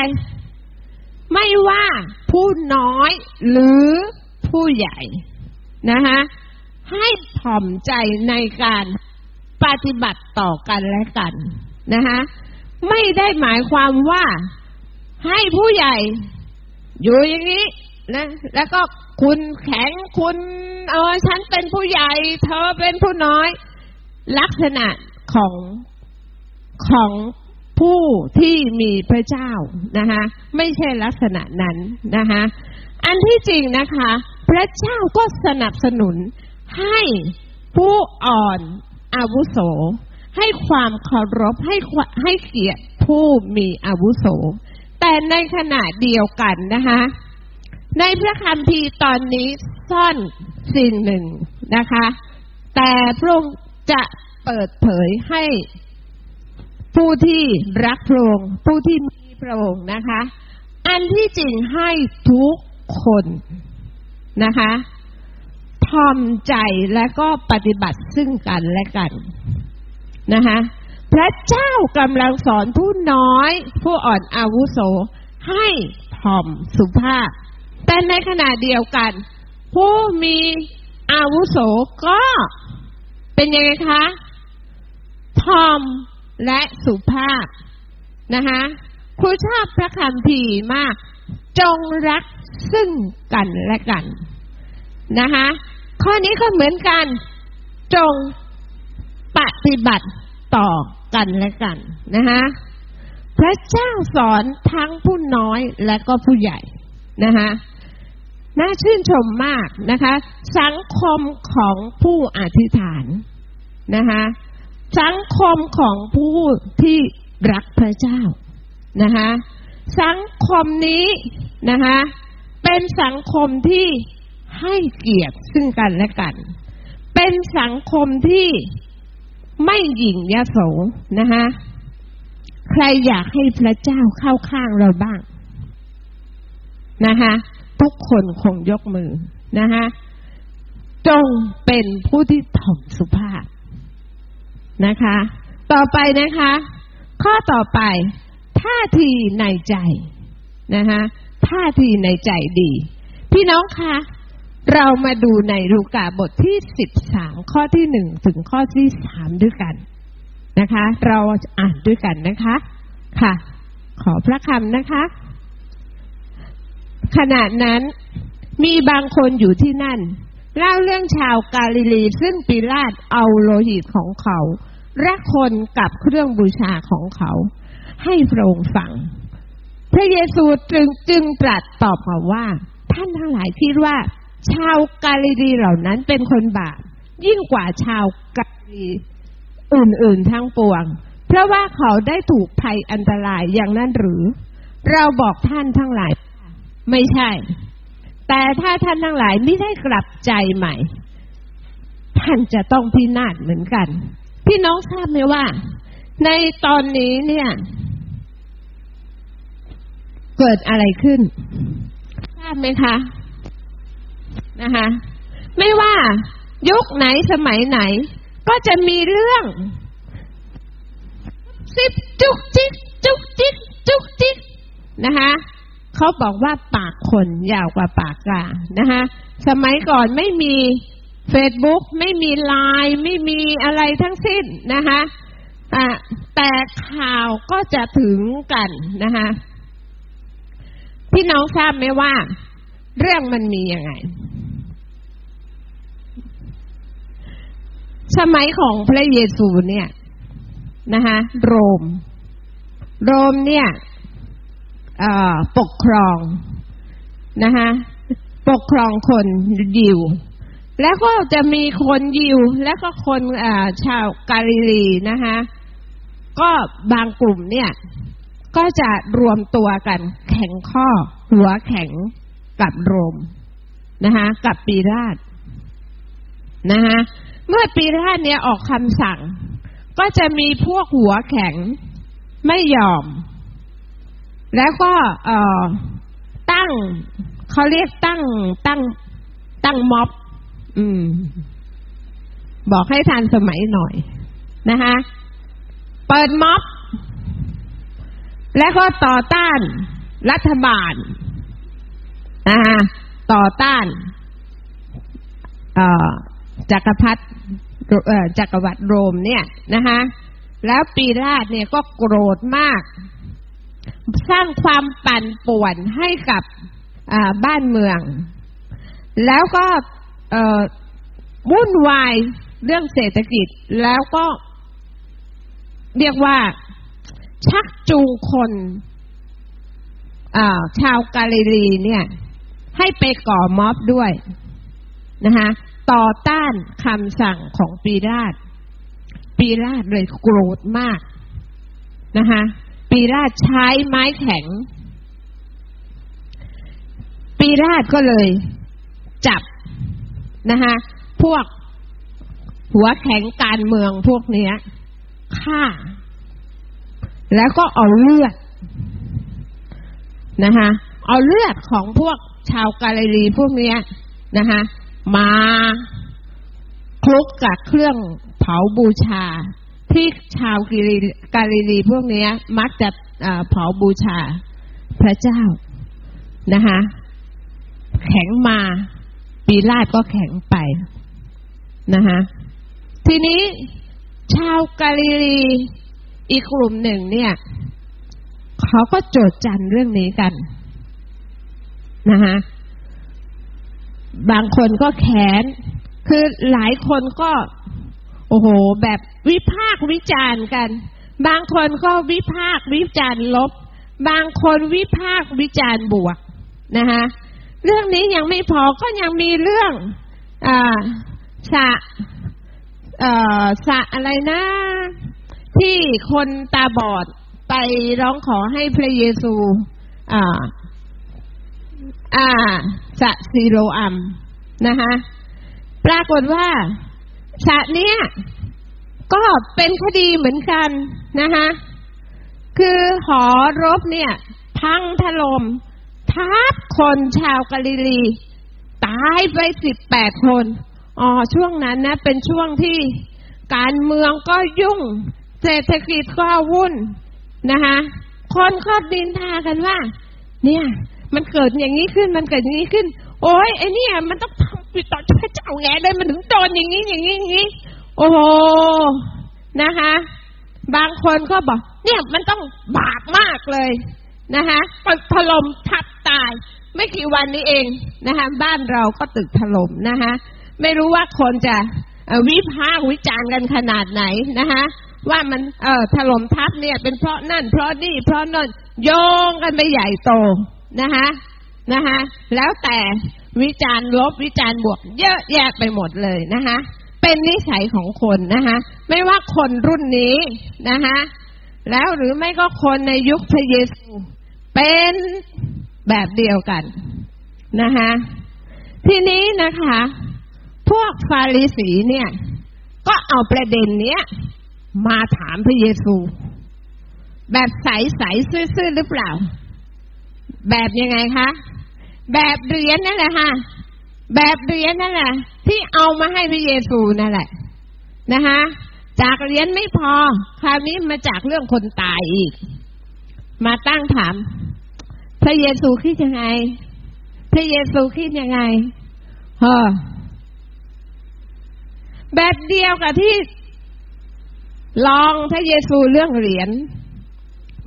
ไม่ว่าผู้น้อยหรือผู้ใหญ่นะคะให้ถ่อมใจในการปฏิบัติต่อกันและกันนะคะไม่ได้หมายความว่าให้ผู้ใหญ่ อยู่อย่างนี้นะแล้วก็คุณแข็งคุณเออฉันเป็นผู้ใหญ่ เธอเป็นผู้น้อย ลักษณะของของ ผู้ที่มีพระเจ้านะคะไม่ใช่ลักษณะนั้นนะคะอันที่จริงนะคะ พระเจ้าก็สนับสนุนให้ผู้อ่อนอาวุโส ให้ความเคารพให้ให้เกียรติผู้มีอาวุโส แต่ในขณะเดียวกันนะคะในพระคัมภีร์ตอนนี้ซ่อนสิ่งหนึ่งนะคะ แต่พระองค์จะเปิดเผยให้ ผู้ที่รักพระองค์ผู้ที่มีพระองค์นะคะ อันที่จริงให้ทุกคนนะคะทอมใจและก็ปฏิบัติซึ่งกันและกันนะคะพระเจ้ากำลังสอนผู้น้อย ผู้อ่อนอาวุโส ให้ทอมสุภาพ แต่ในขณะเดียวกัน ผู้มีอาวุโสก็เป็นยังไงคะทอม และสุภาพนะคะครูชอบพระคำพีมาก จงรักซึ่งกันและกันนะคะข้อนี้ก็เหมือนกัน จงปฏิบัติต่อกันและกันนะคะพระเจ้าสอนทั้งผู้น้อยและก็ผู้ใหญ่นะคะน่าชื่นชมมากนะคะ สังคมของผู้อธิษฐานนะคะ สังคมของผู้ที่รักพระเจ้านะคะสังคมนี้นะคะเป็นสังคมที่ให้เกียรติซึ่งกันและกัน เป็นสังคมที่ไม่หยิ่งยโสนะคะใครอยากให้พระเจ้าเข้าข้างเราบ้างนะคะทุกคนคงยกมือนะคะจงเป็นผู้ที่ถ่อมสุภาพ นะคะ ต่อไปนะคะ ข้อต่อไปท่าทีในใจนะคะท่าทีในใจดี พี่น้องคะเรามาดูในลูกาบทที่สิบสามข้อที่หนึ่งถึงข้อที่สามด้วยกันนะคะ เราอ่านด้วยกันนะคะค่ะ ขอพระคำนะคะ ขณะนั้นมีบางคนอยู่ที่นั่น เล่าเรื่องชาวกาลิลีซึ่งปิลาตเอาโลหิตของเขา และคนกับเครื่องบูชาของเขาให้พระองค์ฟัง พระเยซูจึงจึงตรัสตอบมาว่า ท่านทั้งหลายคิดว่า ชาวกาลิลีเหล่านั้นเป็นคนบาปยิ่งกว่าชาวกาลิลีอื่นๆทั้งปวง เพราะว่าเขาได้ถูกภัยอันตรายอย่างนั้นหรือ เราบอกท่านทั้งหลาย ไม่ใช่ แต่ถ้าท่านทั้งหลายไม่ได้กลับใจใหม่ ท่านจะต้องพินาศเหมือนกัน พี่น้องทราบไหมว่า ในตอนนี้เนี่ย เกิดอะไรขึ้น ทราบไหมคะนะคะ ไม่ว่ายุคไหนสมัยไหน ก็จะมีเรื่องสิบจุกจิกจุกจิกจุกจิกนะคะเขาบอกว่าปากคนยาวกว่าปากกานะคะสมัยก่อนไม่มี เฟซบุ๊กไม่มีไลน์ไม่มีอะไรทั้งสิ้นนะคะะแต่ข่าวก็จะถึงกันนะคะพี่น้องทราบไหมว่า เรื่องมันมียังไง สมัยของพระเยซูเนี่ยนะคะโรม โรมเนี่ยปกครองนะคะปกครองคนยิว แล้วก็จะมีคนยิว และก็คนาชาวกาลิลีนะคะ ก็บางกลุ่มเนี่ย ก็จะรวมตัวกันแข่งข้อ หัวแข็งกับโรมนะคะกับปีราชนะคะเมื่อปีราชเนี่ยออกคำสั่ง ก็จะมีพวกหัวแข็งไม่ยอม แล้วก็ตั้งเขาเรียกตั้งตั้งตั้งม็อบ อืม บอกให้ทันสมัยหน่อย นะคะ เปิดม็อบ และก็ต่อต้านรัฐบาลนะคะต่อต้านจักรพรรดิจักรวรรดิโรมเนี่ยนะคะแล้วปีราชเนี่ยก็โกรธมาก สร้างความปั่นป่วนให้กับบ้านเมือง แล้วก็ วุ่นวายเรื่องเศรษฐกิจแล้วก็เรียกว่าชักจูงคนชาวกาลิลีเนี่ย ให้ไปก่อม็อบด้วยนะคะต่อต้านคำสั่งของปีราช ปีราชเลยโกรธมากนะคะปีราชใช้ไม้แข็ง ปีราชก็เลยจับ นะคะพวกหัวแข็งการเมืองพวกเนี้ยฆ่า แล้วก็เอาเลือดนะคะเอาเลือดของพวกชาวกาลิลีพวกเนี้ยนะคะมาคลุกกับเครื่องเผาบูชา ที่ชาวกิริกาลิลีพวกนี้มักจะเผาบูชาพระเจ้านะคะแข็งมา ปีลาดก็แข็งไปนะคะทีนี้ชาวกาลิลีอีกกลุ่มหนึ่งเนี่ยเขาก็โจดจันเรื่องนี้กันนะคะบางคนก็แขนคือหลายคนก็ โอ้โห แบบวิพากวิจารณ์กัน บางคนก็วิพากวิจารณ์ลบ บางคนวิพากวิจารณ์บวกนะคะ เรื่องนี้ยังไม่พอก็ยังมีเรื่องอสะเอ่อสะอะไรนะ ที่คนตาบอดไปร้องขอให้พระเยซูอ่าอ่าสะซีโรอัมนะคะปรากฏว่าสะเนี้ยก็เป็นคดีเหมือนกันนะคะคือหอรบเนี่ย พังถลม่ม ทับคนชาวกาลิลี ตายไปสิบแปดคนอ๋อช่วงนั้นนะ เป็นช่วงที่การเมืองก็ยุ่ง เศรษฐกิจก็วุ่นนะคะคนก็ดินทากันว่า เนี่ย มันเกิดอย่างนี้ขึ้นมันเกิดอย่างนี้ขึ้น โอ้ยไอ้นี่ยมันต้องทำปิดต่อพระเจ้าแงเลยมันถึงโดนอย่างนี้อย่างนี้อย่างนี้ โอ้โหนะคะ บางคนก็บอก เนี่ยมันต้องบาปมากเลย นะคะถล่มทับตาย ไม่กี่วันนี้เองนะคะบ้านเราก็ตึกถล่มนะคะไม่รู้ว่าคนจะวิพากษ์วิจารณ์กันขนาดไหนนะคะว่ามันเอ่อถล่มทับเนี่ย เป็นเพราะนั่น เพราะนี่เพราะนั่นโยงกันไปใหญ่โตนะคะนะคะแล้วแต่วิจารณ์ลบวิจารณ์บวก เยอะแยะไปหมดเลยนะคะเป็นนิสัยของคนนะคะไม่ว่าคนรุ่นนี้นะคะแล้วหรือไม่ก็คนในยุคพระเยซู เป็นแบบเดียวกันนะคะทีนี้นะคะ พวกฟาริสีเนี่ย ก็เอาประเด็นเนี้ยมาถามพระเยซู แบบใสๆซื่อๆหรือเปล่า แบบยังไงคะ แบบเหรียญนั่นแหละค่ะ แบบเหรียญนั่นแหละ ที่เอามาให้พระเยซูนั่นแหละนะคะจากเหรียญไม่พอ คราวนี้มาจากเรื่องคนตายอีก มาตั้งถาม ระเยซูคิดยังไง พระเยซูคิดยังไงเฮอแบบเดียวกับที่ ลองพระเยซูเรื่องเหรียญ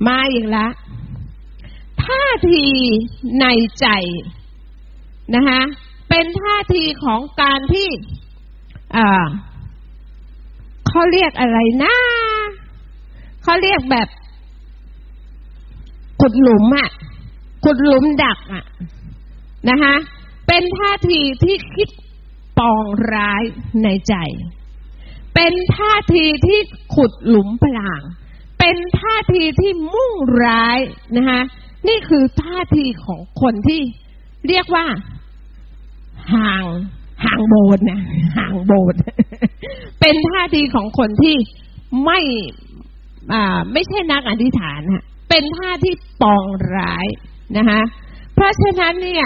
มาอีกแล้วท่าทีในใจนะคะเป็นท่าทีของการที่เขาเรียกอะไรนะเขาเรียกแบบขุดหลุมอะ ขุดหลุมดักอะนะคะเป็นท่าทีที่คิดปองร้ายในใจ เป็นท่าทีที่ขุดหลุมพราง เป็นท่าทีที่มุ่งร้ายนะคะนี่คือท่าทีของคนที่เรียกว่า ห่างห่างโบสนะห่างโบสเป็นท่าทีของคนที่ไม่อ่าไม่ใช่นักอธิษฐานฮะเป็นท่าที่ปองร้าย นะคะเพราะฉะนั้นเนี่ย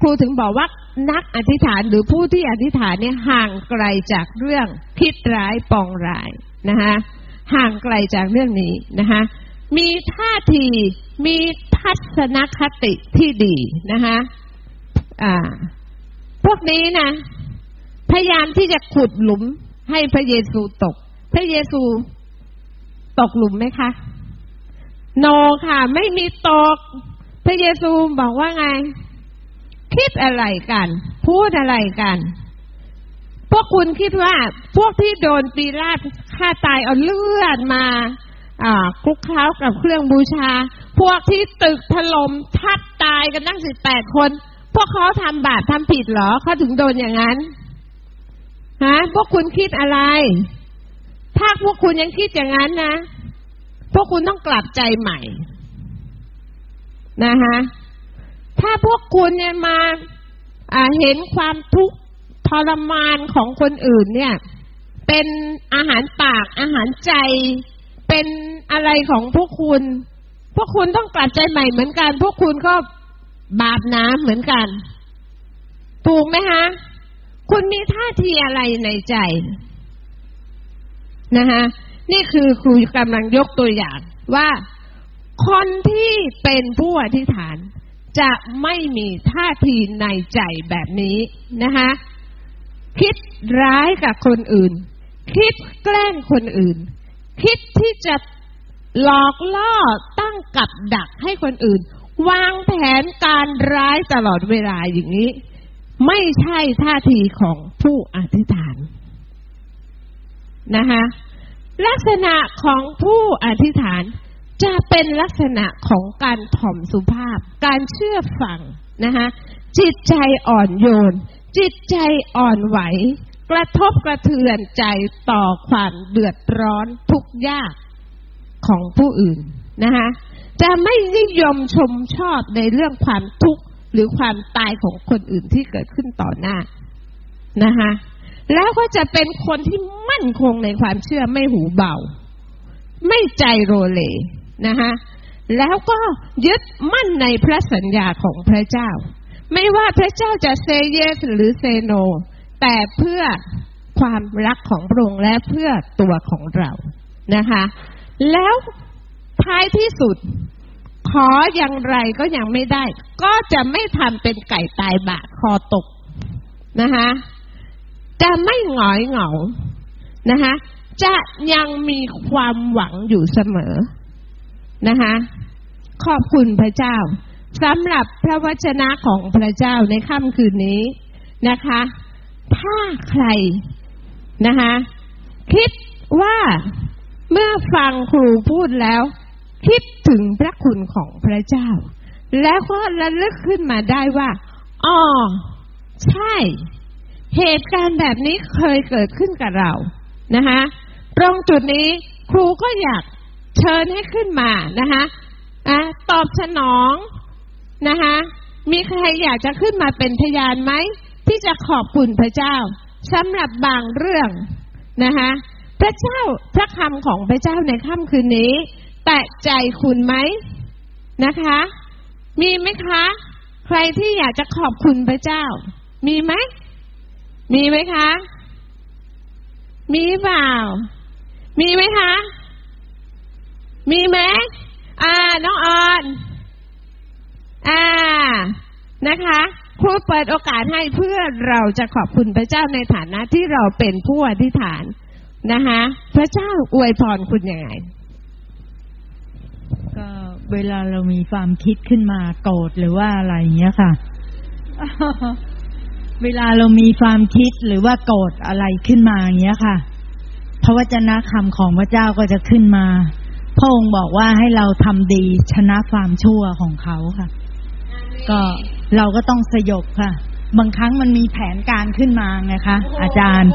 ครูถึงบอกว่านักอธิษฐานหรือผู้ที่อธิษฐานเนี่ยห่างไกลจากเรื่องคิดร้ายปองร้ายนะคะห่างไกลจากเรื่องนี้นะคะมีท่าทีมีทัศนคติที่ดีนะคะพวกนี้นะพยายามที่จะขุดหลุมให้พระเยซูตก พระเยซูตกหลุมไหมคะ โนค่ะ ไม่มีตก พระเยซูบอกว่าไง คิดอะไรกัน พูดอะไรกัน พวกคุณคิดว่า พวกที่โดนปีราชฆ่าตายเอาเลือดมาอ่าคลุกเคล้ากับเครื่องบูชา พวกที่ตึกถล่มทับตายกันตั้งสิบแปดคน พวกเขาทำบาปทำผิดเหรอเขาถึงโดนอย่างนั้นฮะพวกคุณคิดอะไร ถ้าพวกคุณยังคิดอย่างนั้นนะ พวกคุณต้องกลับใจใหม่นะคะถ้าพวกคุณเนี่ยมาเห็นความทุกข์ทรมานของคนอื่นเนี่ย เป็นอาหารปากอาหารใจ เป็นอะไรของพวกคุณ พวกคุณต้องกลับใจใหม่เหมือนกัน พวกคุณก็บาปน้ำเหมือนกัน ถูกไหมคะคุณมีท่าทีอะไรในใจนะคะ นี่คือครูกำลังยกตัวอย่างว่าคนที่เป็นผู้อธิษฐาน จะไม่มีท่าทีในใจแบบนี้นะคะคิดร้ายกับคนอื่น คิดแกล้งคนอื่น คิดที่จะหลอกล่อตั้งกับดักให้คนอื่น วางแผนการร้ายตลอดเวลาอย่างนี้ ไม่ใช่ท่าทีของผู้อธิษฐานนะคะ ลักษณะของผู้อธิษฐานจะเป็นลักษณะของการถ่อมสุภาพ การเชื่อฟังนะคะจิตใจอ่อนโยน จิตใจอ่อนไหว กระทบกระเทือนใจต่อความเดือดร้อนทุกยากของผู้อื่นนะคะจะไม่นิยมชมชอบในเรื่องความทุกข์หรือความตายของคนอื่นที่เกิดขึ้นต่อหน้านะคะ แล้วก็จะเป็นคนที่มั่นคงในความเชื่อไม่หูเบา ไม่ใจโรเลนะคะแล้วก็ยึดมั่นในพระสัญญาของพระเจ้า ไม่ว่าพระเจ้าจะเซเยสหรือเซโน แต่เพื่อความรักของพระองค์และเพื่อตัวของเรานะคะ แล้วท้ายที่สุดขออย่างไรก็ยังไม่ได้ ก็จะไม่ทำเป็นไก่ตายบาคอตกนะคะ จะไม่หงอยเหงานะคะจะยังมีความหวังอยู่เสมอนะคะขอบคุณพระเจ้าสำหรับพระวจนะของพระเจ้าในค่ำคืนนี้นะคะ ถ้าใครนะคะคิดว่าเมื่อฟังครูพูดแล้ว คิดถึงพระคุณของพระเจ้า แล้วก็ระลึกขึ้นมาได้ว่าอ๋อใช่ เหตุการณ์แบบนี้เคยเกิดขึ้นกับเรานะคะตรงจุดนี้ครูก็อยากเชิญให้ขึ้นมานะคะอะตอบสนองนะคะมีใครอยากจะขึ้นมาเป็นพยานไหม ที่จะขอบคุณพระเจ้าสำหรับบางเรื่องนะคะพระเจ้าพระคำของพระเจ้าในค่ำคืนนี้ แตะใจคุณไหมนะคะ มีไหมคะ ใครที่อยากจะขอบคุณพระเจ้า มีไหม มีไหมคะ มีเปล่า มีไหมคะ มีไหมอ่า น้องออน อ่า นะคะครูเปิดโอกาสให้เพื่อเราจะขอบคุณพระเจ้าในฐานะที่เราเป็นผู้อธิษฐานนะคะ พระเจ้าอวยพรคุณยังไง ก็เวลาเรามีความคิดขึ้นมาโกรธหรือว่าอะไรอย่างเงี้ยค่ะ เวลาเรามีความคิดหรือว่าโกรธอะไรขึ้นมาอย่างเงี้ยค่ะ พระวจนะคำของพระเจ้าก็จะขึ้นมา พระองค์บอกว่าให้เราทำดีชนะความชั่วของเขาค่ะ ก็เราก็ต้องสยบค่ะ บางครั้งมันมีแผนการขึ้นมาไงคะ อาจารย์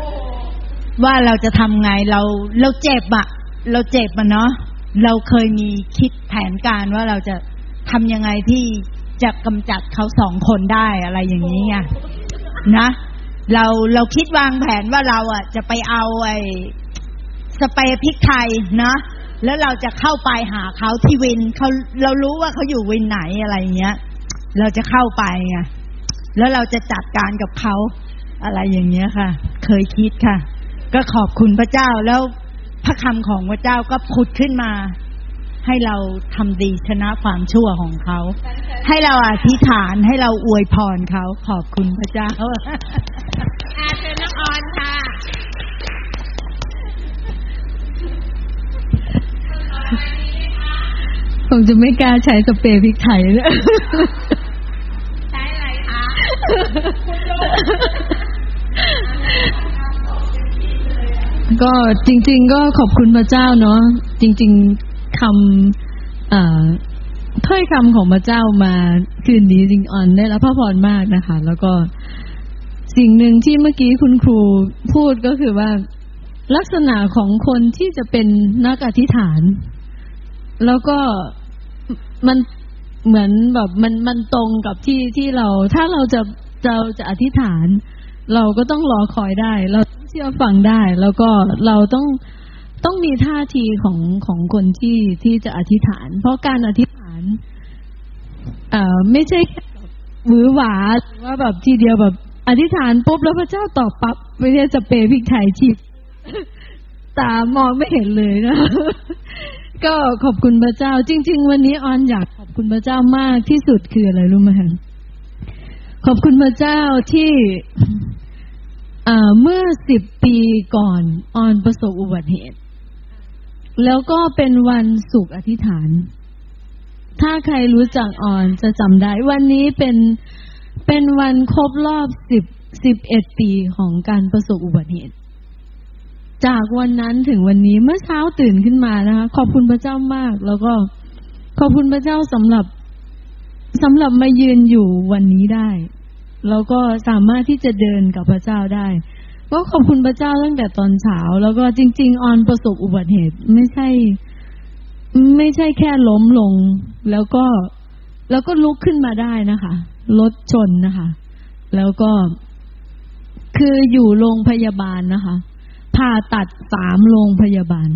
ว่าเราจะทำไงเราเราเจ็บอะเราเจ็บอะเนาะเราเคยมีคิดแผนการว่าเราจะทำยังไงที่จะกำจัดเขาสองคนได้อะไรอย่างนี้ไง นะ เราเราคิดวางแผนว่าเราอะ จะไปเอาไอ้สเปรย์พริกไทยนะแล้วเราจะเข้าไปหาเขาที่วินเขาเรารู้ว่าเขาอยู่วินไหนอะไรเงี้ย เราจะเข้าไปไงแล้วเราจะจัดการกับเขาอะไรอย่างเงี้ยค่ะ เคยคิดค่ะ ก็ขอบคุณพระเจ้าแล้วพระคำของพระเจ้าก็ผุดขึ้นมา ให้เราทำดีชนะความชั่วของเขา ให้เราอธิษฐานให้เราอวยพรเขาขอบคุณพระเจ้าอาเชิญน้องออนค่ะ ผมจะไม่กล้าใช้สเปรย์พริกไทยเลยใช้อะไรคะก็จริง ๆ ก็ขอบคุณพระเจ้าเนาะจริง ๆ คำเอ่อถ้อยคำของพระเจ้ามาคืนนี้จริงออนได้รับพระพรมากนะคะ แล้วก็สิ่งหนึ่งที่เมื่อกี้คุณครูพูดก็คือว่าลักษณะของคนที่จะเป็นนักอธิษฐาน แล้วก็มันเหมือนแบบมันมันตรงกับที่ที่เรา ถ้าเราจะเราจะอธิษฐาน เราก็ต้องรอคอยได้ เราต้องเชื่อฟังได้ แล้วก็เราต้อง ต้องมีท่าทีของของคนที่ที่จะอธิษฐาน เพราะการอธิษฐาน เอ่อไม่ใช่แค่หวือหวาหรือว่าแบบทีเดียวแบบอธิษฐานปุ๊บแล้วพระเจ้าตอบปั๊บไม่ใช่สเปรย์พิกไทยชีพตามองไม่เห็นเลยนะ ก็ขอบคุณพระเจ้า จริง ๆ วันนี้ออนอยากขอบคุณพระเจ้ามากที่สุดคืออะไรรู้ไหมขอบคุณพระเจ้าที่อ่าเมื่อสิบปีก่อนออนประสบอุบัติเหตุ แล้วก็เป็นวันสุขอธิษฐาน ถ้าใครรู้จักอ่อนจะจำได้ วันนี้เป็นเป็นวันครบรอบสิบสิบเอ็ดปีของการประสบอุบัติเหตุ จากวันนั้นถึงวันนี้เมื่อเช้าตื่นขึ้นมานะคะ ขอบคุณพระเจ้ามาก แล้วก็ขอบคุณพระเจ้าสำหรับสำหรับมายืนอยู่วันนี้ได้ แล้วก็สามารถที่จะเดินกับพระเจ้าได้ ก็ขอบคุณพระเจ้าตั้งแต่ตอนเช้า แล้วก็จริง ๆ ออนประสบอุบัติเหตุไม่ใช่ ไม่ใช่แค่ล้มลง แล้วก็แล้วก็ลุกขึ้นมาได้นะคะรถชนนะคะ แล้วก็คืออยู่โรงพยาบาลนะคะผ่าตัดสามโรงพยาบาล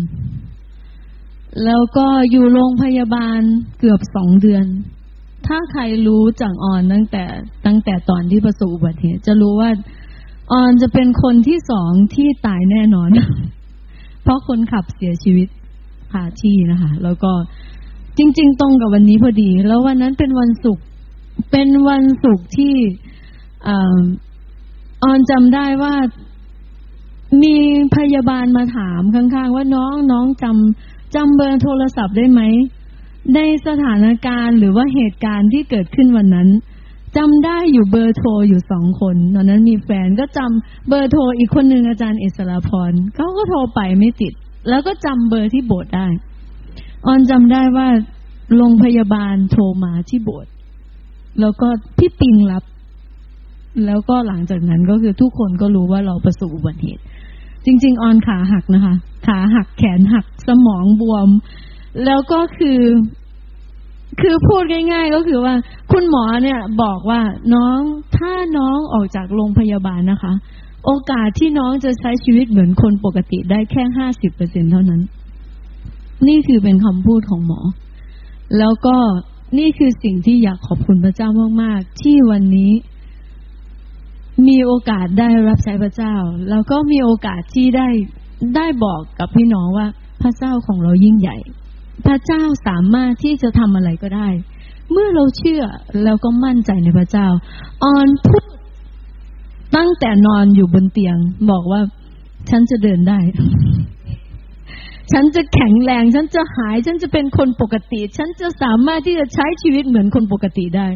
แล้วก็อยู่โรงพยาบาลเกือบสองเดือน ถ้าใครรู้จากออนตั้งแต่ตั้งแต่ตอนที่ประสบอุบัติเหตุจะรู้ว่า ออนจะเป็นคนที่สองที่ตายแน่นอน เพราะคนขับเสียชีวิตคาที่นะคะ แล้วก็จริง ๆ ตรงกับวันนี้พอดี แล้ววันนั้นเป็นวันศุกร์เป็นวันศุกร์ที่อออนจำได้ว่ามีพยาบาลมาถามข้างๆ ว่าน้องน้องจำจำเบอร์โทรศัพท์ได้ไหมในสถานการณ์หรือว่าเหตุการณ์ที่เกิดขึ้นวันนั้น จำได้อยู่เบอร์โทรอยู่สองคนตอนนั้นมีแฟนก็จำเบอร์โทรอีกคนหนึ่งอาจารย์เอสราพรเขาก็โทรไปไม่ติด แล้วก็จำเบอร์ที่โบสถ์ได้ ออนจำได้ว่าโรงพยาบาลโทรมาที่โบสถ์แล้วก็พี่ปิงรับ แล้วก็หลังจากนั้นก็คือทุกคนก็รู้ว่าเราประสบอุบัติเหตุ จริง ๆ ออนขาหักนะคะ ขาหักแขนหักสมองบวม แล้วก็คือ คือพูดง่าย ๆ ก็คือว่า คุณหมอเนี่ยบอกว่าน้องถ้าน้องออกจากโรงพยาบาลนะคะ โอกาสที่น้องจะใช้ชีวิตเหมือนคนปกติได้แค่ห้าสิบเปอร์เซ็นเท่านั้น นี่คือเป็นคำพูดของหมอ แล้วก็นี่คือสิ่งที่อยากขอบคุณพระเจ้ามากๆ ที่วันนี้ มีโอกาสได้รับใช้พระเจ้า แล้วก็มีโอกาสที่ได้ได้บอกกับพี่น้องว่าพระเจ้าของเรายิ่งใหญ่ พระเจ้าสามารถที่จะทำอะไรก็ได้ เมื่อเราเชื่อแล้วก็มั่นใจในพระเจ้า ออนพูดตั้งแต่นอนอยู่บนเตียง บอกว่า ฉันจะเดินได้ ฉันจะแข็งแรง ฉันจะหาย ฉันจะเป็นคนปกติ ฉันจะสามารถที่จะใช้ชีวิตเหมือนคนปกติได้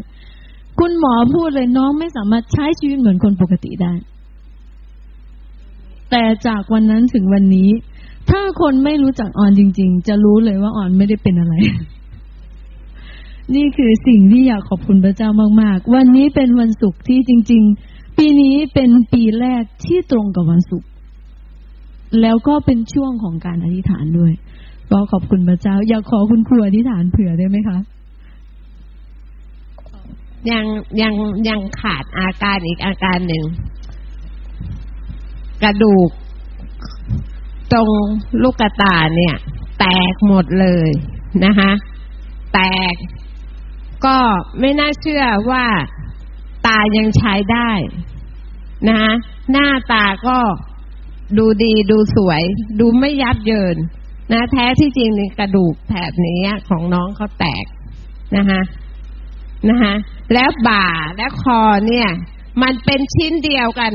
คุณหมอพูดเลยน้องไม่สามารถใช้ชีวิตเหมือนคนปกติได้ แต่จากวันนั้นถึงวันนี้ ถ้าคนไม่รู้จักออนจริง ๆ จะรู้เลยว่าออนไม่ได้เป็นอะไร นี่คือสิ่งที่อยากขอบคุณพระเจ้ามาก ๆ วันนี้เป็นวันศุกร์ที่จริง ๆ ปีนี้เป็นปีแรกที่ตรงกับวันศุกร์แล้วก็เป็นช่วงของการอธิษฐานด้วยก็ขอบคุณพระเจ้า อยากขอคุณครูอธิษฐานเผื่อได้ไหมคะยังยังยังขาดอาการอีกอาการหนึ่ง กระดูก ตรงลูกกระตาเนี่ย แตกหมดเลยนะคะ แตกก็ไม่น่าเชื่อว่าตายังใช้ได้นะคะหน้าตาก็ดูดีดูสวย ดูไม่ยับเยินนะแท้ที่จริงในกระดูกแถบนี้ของน้องเขาแตกนะคะนะคะแล้วบ่าและคอเนี่ย มันเป็นชิ้นเดียวกัน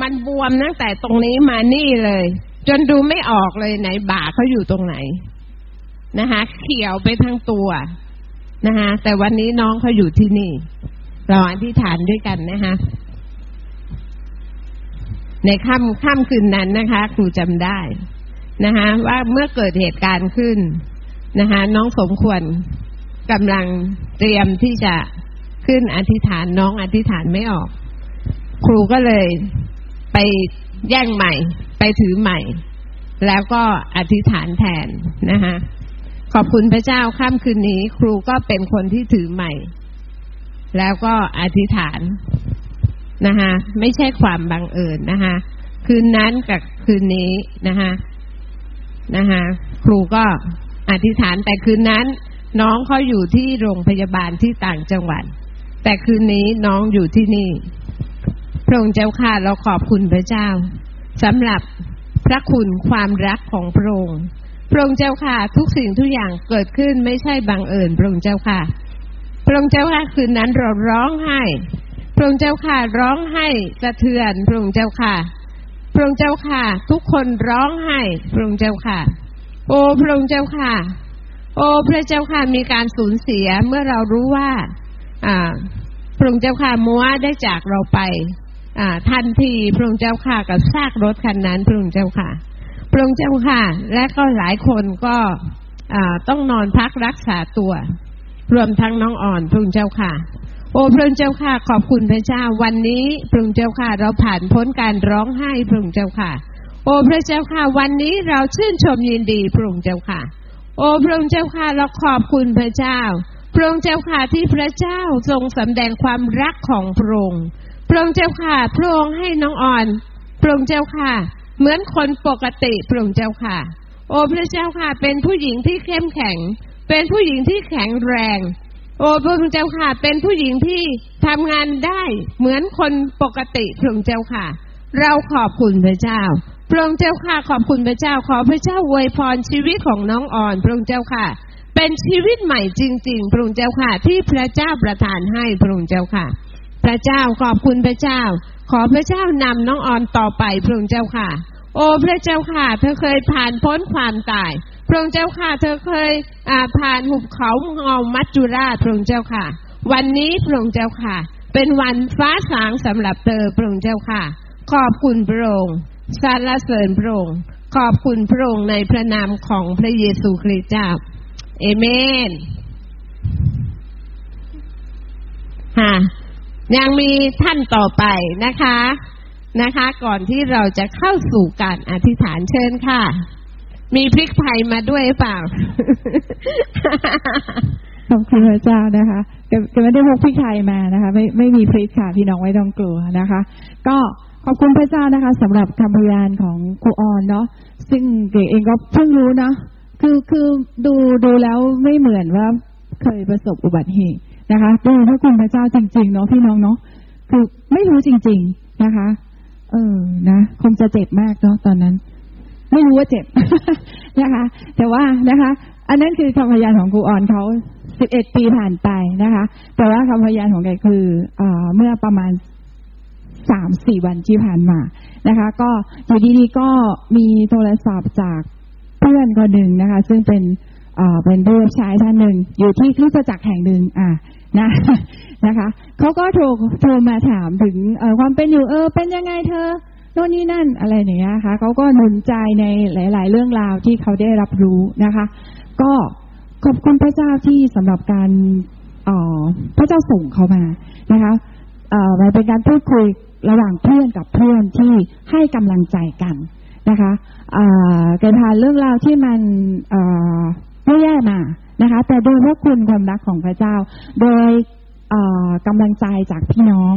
มันบวมตั้งแต่ตรงนี้มานี่เลย จนดูไม่ออกเลยไหนบ่าเขาอยู่ตรงไหนนะคะ เขียวไปทั้งตัวนะคะแต่วันนี้น้องเขาอยู่ที่นี่ เราอธิษฐานด้วยกันนะคะในค่ำค่ำคืนนั้นนะคะ ครูจำได้นะคะว่าเมื่อเกิดเหตุการณ์ขึ้นนะคะน้องสมควรกำลังเตรียมที่จะขึ้นอธิษฐานน้องอธิษฐานไม่ออก ครูก็เลยไปแย่งใหม่ ไปถือใหม่ แล้วก็อธิษฐานแทนนะคะขอบคุณพระเจ้าค่ำคืนนี้ ครูก็เป็นคนที่ถือใหม่ แล้วก็อธิษฐานนะคะไม่ใช่ความบังเอิญนะคะคืนนั้นกับคืนนี้นะคะนะคะครูก็อธิษฐานแต่คืนนั้น น้องเขาอยู่ที่โรงพยาบาลที่ต่างจังหวัด แต่คืนนี้น้องอยู่ที่นี่ พระองค์เจ้าค่ะเราขอบคุณพระเจ้า สำหรับพระคุณความรักของพระองค์พระองค์เจ้าค่ะ ทุกสิ่งทุกอย่างเกิดขึ้นไม่ใช่บังเอิญพระองค์เจ้าค่ะ พระองค์เจ้าค่ะคืนนั้นเราร้องไห้ พระองค์เจ้าค่ะร้องไห้สะเทือนพระองค์เจ้าค่ะ พระองค์เจ้าค่ะ ทุกคนร้องไห้พระองค์เจ้าค่ะ โอ้พระองค์เจ้าค่ะ โอ้พระเจ้าค่ะมีการสูญเสียเมื่อเรารู้ว่า อ่าพระองค์เจ้าค่ะมัวได้จากเราไป อ่าทันทีพระองค์เจ้าค่ะกับซากรถคันนั้นพระองค์เจ้าค่ะ พระองค์เจ้าค่ะ และก็หลายคนก็ต้องนอนพักรักษาตัว รวมทั้งน้องอ่อนพระองค์เจ้าค่ะ โอ้พระองค์เจ้าค่ะ ขอบคุณพระเจ้า วันนี้พระองค์เจ้าค่ะ เราผ่านพ้นการร้องไห้พระองค์เจ้าค่ะ โอ้พระเจ้าค่ะ วันนี้เราชื่นชมยินดีพระองค์เจ้าค่ะ โอ้พระองค์เจ้าค่ะเราขอบคุณพระเจ้าพระองค์เจ้าค่ะที่พระเจ้าทรงสำแดงความรักของพระองค์ พระองค์เจ้าค่ะพระองค์ให้น้องอ่อนพระองค์เจ้าค่ะ เหมือนคนปกติพระองค์เจ้าค่ะ โอ้พระเจ้าค่ะ เป็นผู้หญิงที่เข้มแข็ง เป็นผู้หญิงที่แข็งแรง โอ้พระองค์เจ้าค่ะ เป็นผู้หญิงที่ทำงานได้เหมือนคนปกติพระองค์เจ้าค่ะ เราขอบคุณพระเจ้าพระองค์เจ้าค่ะขอบคุณพระเจ้าขอพระเจ้าอวยพรชีวิตของน้องอ่อนพระองค์เจ้าค่ะ เป็นชีวิตใหม่จริง ๆ พระองค์เจ้าค่ะ ที่พระเจ้าประทานให้พระองค์เจ้าค่ะ พระเจ้าขอบคุณพระเจ้า ขอพระเจ้านำน้องอ่อนต่อไปพระองค์เจ้าค่ะ โอ้พระเจ้าค่ะ เธอเคยผ่านพ้นความตาย พระองค์เจ้าค่ะ เธอเคยผ่านหุบเขาเงามัจจุราชพระองค์เจ้าค่ะ วันนี้พระองค์เจ้าค่ะ เป็นวันฟ้าสางสำหรับเธอพระองค์เจ้าค่ะ ขอบคุณพระองค์สรรเสริญพระองค์ขอบคุณพระองค์ในพระนามของพระเยซูคริสต์เจ้า เอเมนค่ะ ยังมีท่านต่อไปนะคะนะคะ ก่อนที่เราจะเข้าสู่การอธิษฐานเชิญค่ะ มีพริกไทยมาด้วยเปล่าขอบคุณพระเจ้านะคะจะไม่ได้พกพริกไทยมานะคะ ไม่ไม่มีพริกค่ะพี่น้องไม่ต้องกลัวนะคะ ก็ขอบคุณพระเจ้านะคะสำหรับคำพยานของครูออนเนาะซึ่งเก๋เองก็เพิ่งรู้นะคือคือดูดูแล้วไม่เหมือนว่าเคยประสบอุบัติเหตุ นะคะดูพระคุณพระเจ้าจริง ๆ เนาะพี่น้องเนาะคือไม่รู้จริง ๆนะคะ เออนะคงจะเจ็บมากเนาะตอนนั้น ไม่รู้ว่าเจ็บนะคะ แต่ว่านะคะ อันนั้นคือคำพยานของครูอ่อนเขาสิบเอ็ดปีผ่านไปนะคะ แต่ว่าคำพยานของแกคือเอเมื่อประมาณสามสี่วันที่ผ่านมานะคะ ก็อยู่ดีๆก็มีโทรศัพท์จากเพื่อนคนหนึ่งนะคะ ซึ่งเป็น เป็นผู้ชายท่านหนึ่งอยู่ที่คริสตจักรแห่งหนึ่งอ่านะนะคะเขาก็โทรโทรมาถามถึงความเป็นอยู่เออ เป็นยังไงเธอโน่นนี่นั่นอะไรอย่างเงี้ยค่ะเขาก็หนุนใจในหลาย ๆ เรื่องราวที่เขาได้รับรู้นะคะ ก็ขอบคุณพระเจ้าที่สำหรับการออพระเจ้าส่งเขามานะคะเออมันเป็นการพูดคุยระหว่างเพื่อนกับเพื่อนที่ให้กำลังใจกันนะคะเอ่อเกิดผ่านเรื่องราวที่มัน เอ่แย่มานะคะ แต่โดยพระคุณความรักของพระเจ้า โดยกำลังใจจากพี่น้อง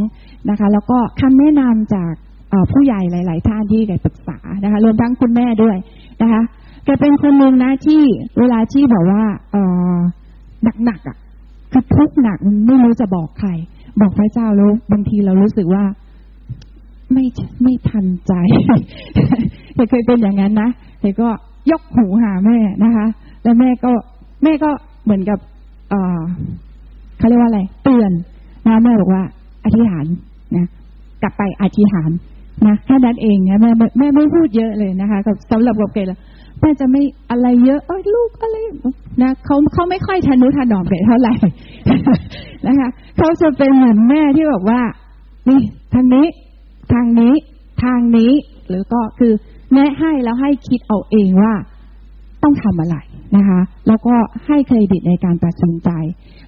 นะคะ แล้วก็คำแนะนำจากผู้ใหญ่หลาย ๆ ท่านที่แกปรึกษานะคะรวมทั้งคุณแม่ด้วยนะคะแกเป็นคนหนึ่งนะที่เวลาที่บอกว่าเอหนักๆอะคือทุกหนักไม่รู้จะบอกใคร บอกพระเจ้าแล้วบางทีเรารู้สึกว่าไม่ไม่ทันใจแต่เคยเป็นอย่างนั้นนะแต่ก็ยกหูหาแม่นะคะ แล้วแม่ก็แม่ก็เหมือนกับเออเขาเรียกว่าอะไร เตือนนะแม่บอกว่า อธิษฐานนะกลับไปอธิษฐานนะแค่นั้นเองนะแม่แม่ไม่พูดเยอะเลยนะคะกับสำหรับกับเกดแล้วแม่จะไม่อะไรเยอะเอ้ยลูกอะไรนะเขาเขาไม่ค่อยทะนุถนอมเกดเท่าไหร่นะคะเขาจะเป็นเหมือนแม่ที่บอกว่า นี่ทางนี้ ทางนี้ ทางนี้ หรือก็คือแม่ให้แล้วให้คิดเอาเองว่า ต้องทำอะไร นะคะ แล้วก็ให้เครดิตในการตัดสินใจ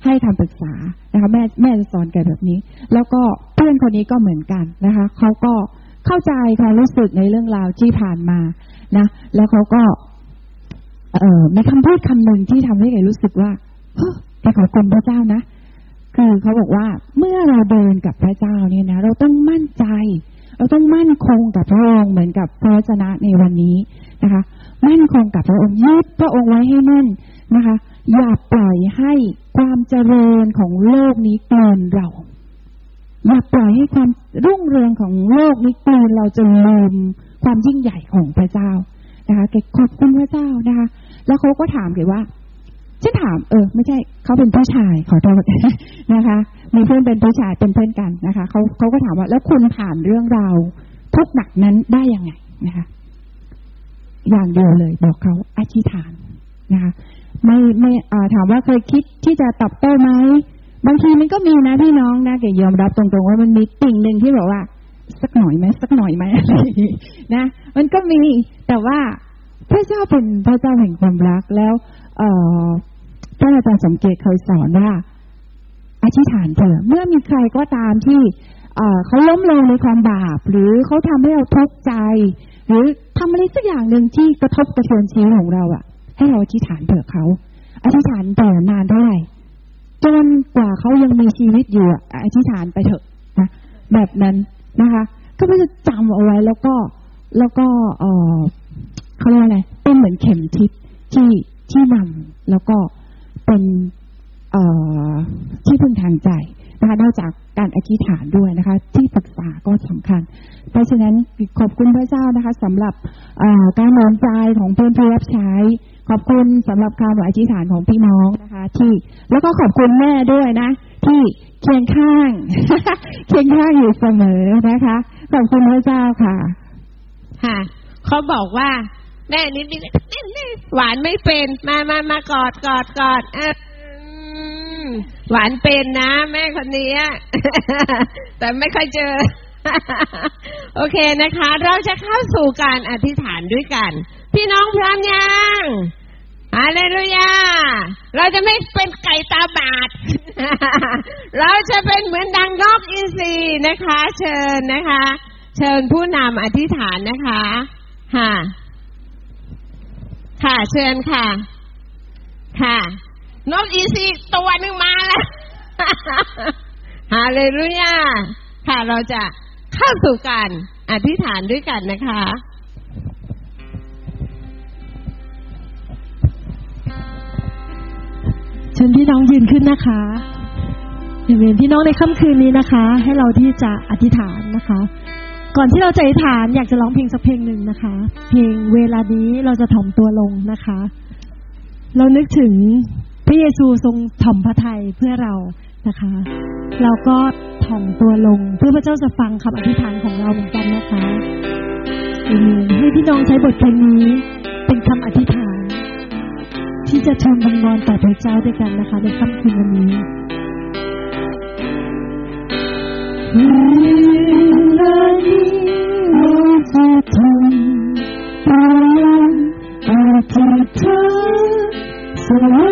ให้คำปรึกษานะคะ แม่แม่จะสอนแกแบบนี้ แล้วก็เพื่อนคนนี้ก็เหมือนกันนะคะเขาก็เข้าใจความรู้สึกในเรื่องราวที่ผ่านมานะ แล้วเขาก็ เอ่อมีคำพูดคำหนึ่งที่ทำให้แกรู้สึกว่าเฮ้ยแกขอบคุณพระเจ้านะคือเขาบอกว่าเมื่อเราเดินกับพระเจ้าเนี่ยนะเราต้องมั่นใจ เราต้องมั่นคงกับพระองค์เหมือนกับพระวจนะในวันนี้นะคะ มั่นคงกับพระองค์ยึดพระองค์ไว้ให้มั่นนะคะ อย่าปล่อยให้ความเจริญของโลกนี้กลืนเรา อย่าปล่อยให้ความรุ่งเรืองของโลกนี้กลืนเราจนลืมความยิ่งใหญ่ของพระเจ้านะคะเกขอบคุณพระเจ้านะคะ แล้วเขาก็ถามเกว่าฉันถามเออ ไม่ใช่เขาเป็นผู้ชายขอโทษนะคะ มีเพื่อนเป็นผู้ชายเป็นเพื่อนกันนะคะเขาเขาก็ถามว่าแล้วคุณผ่านเรื่องราวทุกหนักนั้นได้ยังไงนะคะ อย่างเดียวเลย บอกเขาอธิษฐานนะคะไม่ไม่ถามว่าเคยคิดที่จะตอบโต้ไหมบางทีมันก็มีนะพี่น้องนะเกยอมรับตรงๆว่ามันมีติ่งหนึ่งที่บอกว่า สักหน่อยไหมสักหน่อยไหมอะไรนะ มันก็มีแต่ว่าพระเจ้าเป็นพระเจ้าแห่งความรักแล้ว เออท่านอาจารย์สมเกตเคยสอนว่าอธิษฐานเถอะเมื่อมีใครก็ตามที่ เออเขาล้มลงในความบาป หรือเขาทำให้เราทุกข์ใจ หรือ ทำอะไรสักอย่างหนึ่งที่กระทบกระเทือนชีวิตของเราอะให้เราอธิษฐานเผื่อเขาอธิษฐานเผื่อนานเท่าไหร่จนกว่าเขายังมีชีวิตอยู่อะอธิษฐานไปเถอะนะแบบนั้นนะคะ ก็เพื่อจะจำเอาไว้แล้วก็แล้วก็เออเขาเรียกอะไรเป็นเหมือนเข็มทิศที่ที่นำแล้วก็เป็นเอ่อที่พึ่งทางใจ นะคะนอกจากการอธิษฐานด้วยนะคะ ที่ปรึกษาก็สำคัญ เพราะฉะนั้นขอบคุณพระเจ้านะคะสำหรับการน้อมใจของเพื่อนผู้รับใช้ ขอบคุณสำหรับคำอธิษฐานของพี่น้องนะคะ ที่แล้วก็ขอบคุณแม่ด้วยนะ ที่เคียงข้างเคียงข้างอยู่เสมอนะคะขอบคุณพระเจ้าค่ะ ค่ะเขาบอกว่าแม่นี่นี่นี่หวานไม่เป็นมามามากอดกอดกอดอะ หวานเป็นนะ แม่คนนี้แต่ไม่ค่อยเจอ โอเคนะคะ เราจะเข้าสู่การอธิษฐานด้วยกัน พี่น้องพร้อมยังฮาเลลูยา เราจะไม่เป็นไก่ตาบาด เราจะเป็นเหมือนดังนกอินทรีนะคะ เชิญนะคะ เชิญผู้นำอธิษฐานนะคะค่ะ ค่ะเชิญค่ะ ค่ะ นกอีซีตัวหนึ่งมาแล้วฮาเลลูยาค่ะเราจะเข้าสู่การอธิษฐานด้วยกันนะคะเชิญพี่น้องยืนขึ้นนะคะเห็นพี่น้องในค่ำคืนนี้นะคะ ให้เราที่จะอธิษฐานนะคะ ก่อนที่เราจะอธิษฐานอยากจะร้องเพลงสักเพลงหนึ่งนะคะ เพลงเวลานี้เราจะถ่อมตัวลงนะคะ เรานึกถึง พระเยซูทรงถ่อมพระทัยเพื่อเรานะคะ เราก็ถ่อมตัวลงเพื่อพระเจ้าจะฟังคำอธิษฐานของเราเหมือนกันนะคะอเมนให้พี่น้องใช้บทเพลงนี้เป็นคำอธิษฐาน ที่จะชมบังวอนต่อพระเจ้าด้วยกันนะคะในค่ำคืนวันนี้เว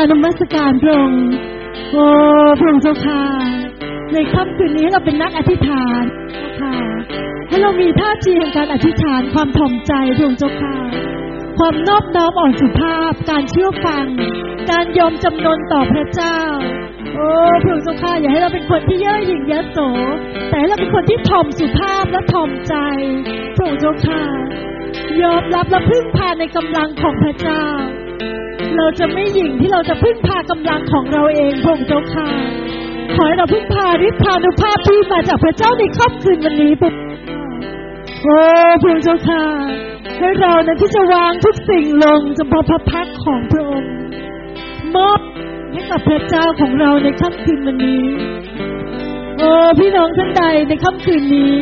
การนมัสการพระองค์โอ้พระองค์เจ้าค่ะในค่ำคืนนี้เราเป็นนักอธิษฐานเจ้ค่ะให้เรามีท่าทีแห่งการอธิษฐานความถ่อมใจพระองค์เจ้าค่ะความนอบน้อมอ่อนสุภาพ การเชื่อฟัง การยอมจำนนต่อพระเจ้า โอ้พระองค์เจ้าค่ะอย่าให้เราเป็นคนที่เย่อหยิ่งยโส แต่ให้เราเป็นคนที่ถ่อมสุภาพและถ่อมใจพระองค์เจ้าค่ะยอมรับและพึ่งพาในกำลังของพระเจ้า เราจะไม่หยิ่งที่เราจะพึ่งพากำลังของเราเองพระองค์เจ้าค่ะขอให้เราพึ่งพาฤทธานุภาพที่มาจากพระเจ้าในค่ำคืนวันนี้พระโอ้พระองค์เจ้าค่ะให้เรานั้นที่จะวางทุกสิ่งลงเฉพาะพระพักของพระองค์มอบให้กับพระเจ้าของเราในค่ำคืนวันนี้โอ้พี่น้องท่านใดในค่ำคืนนี้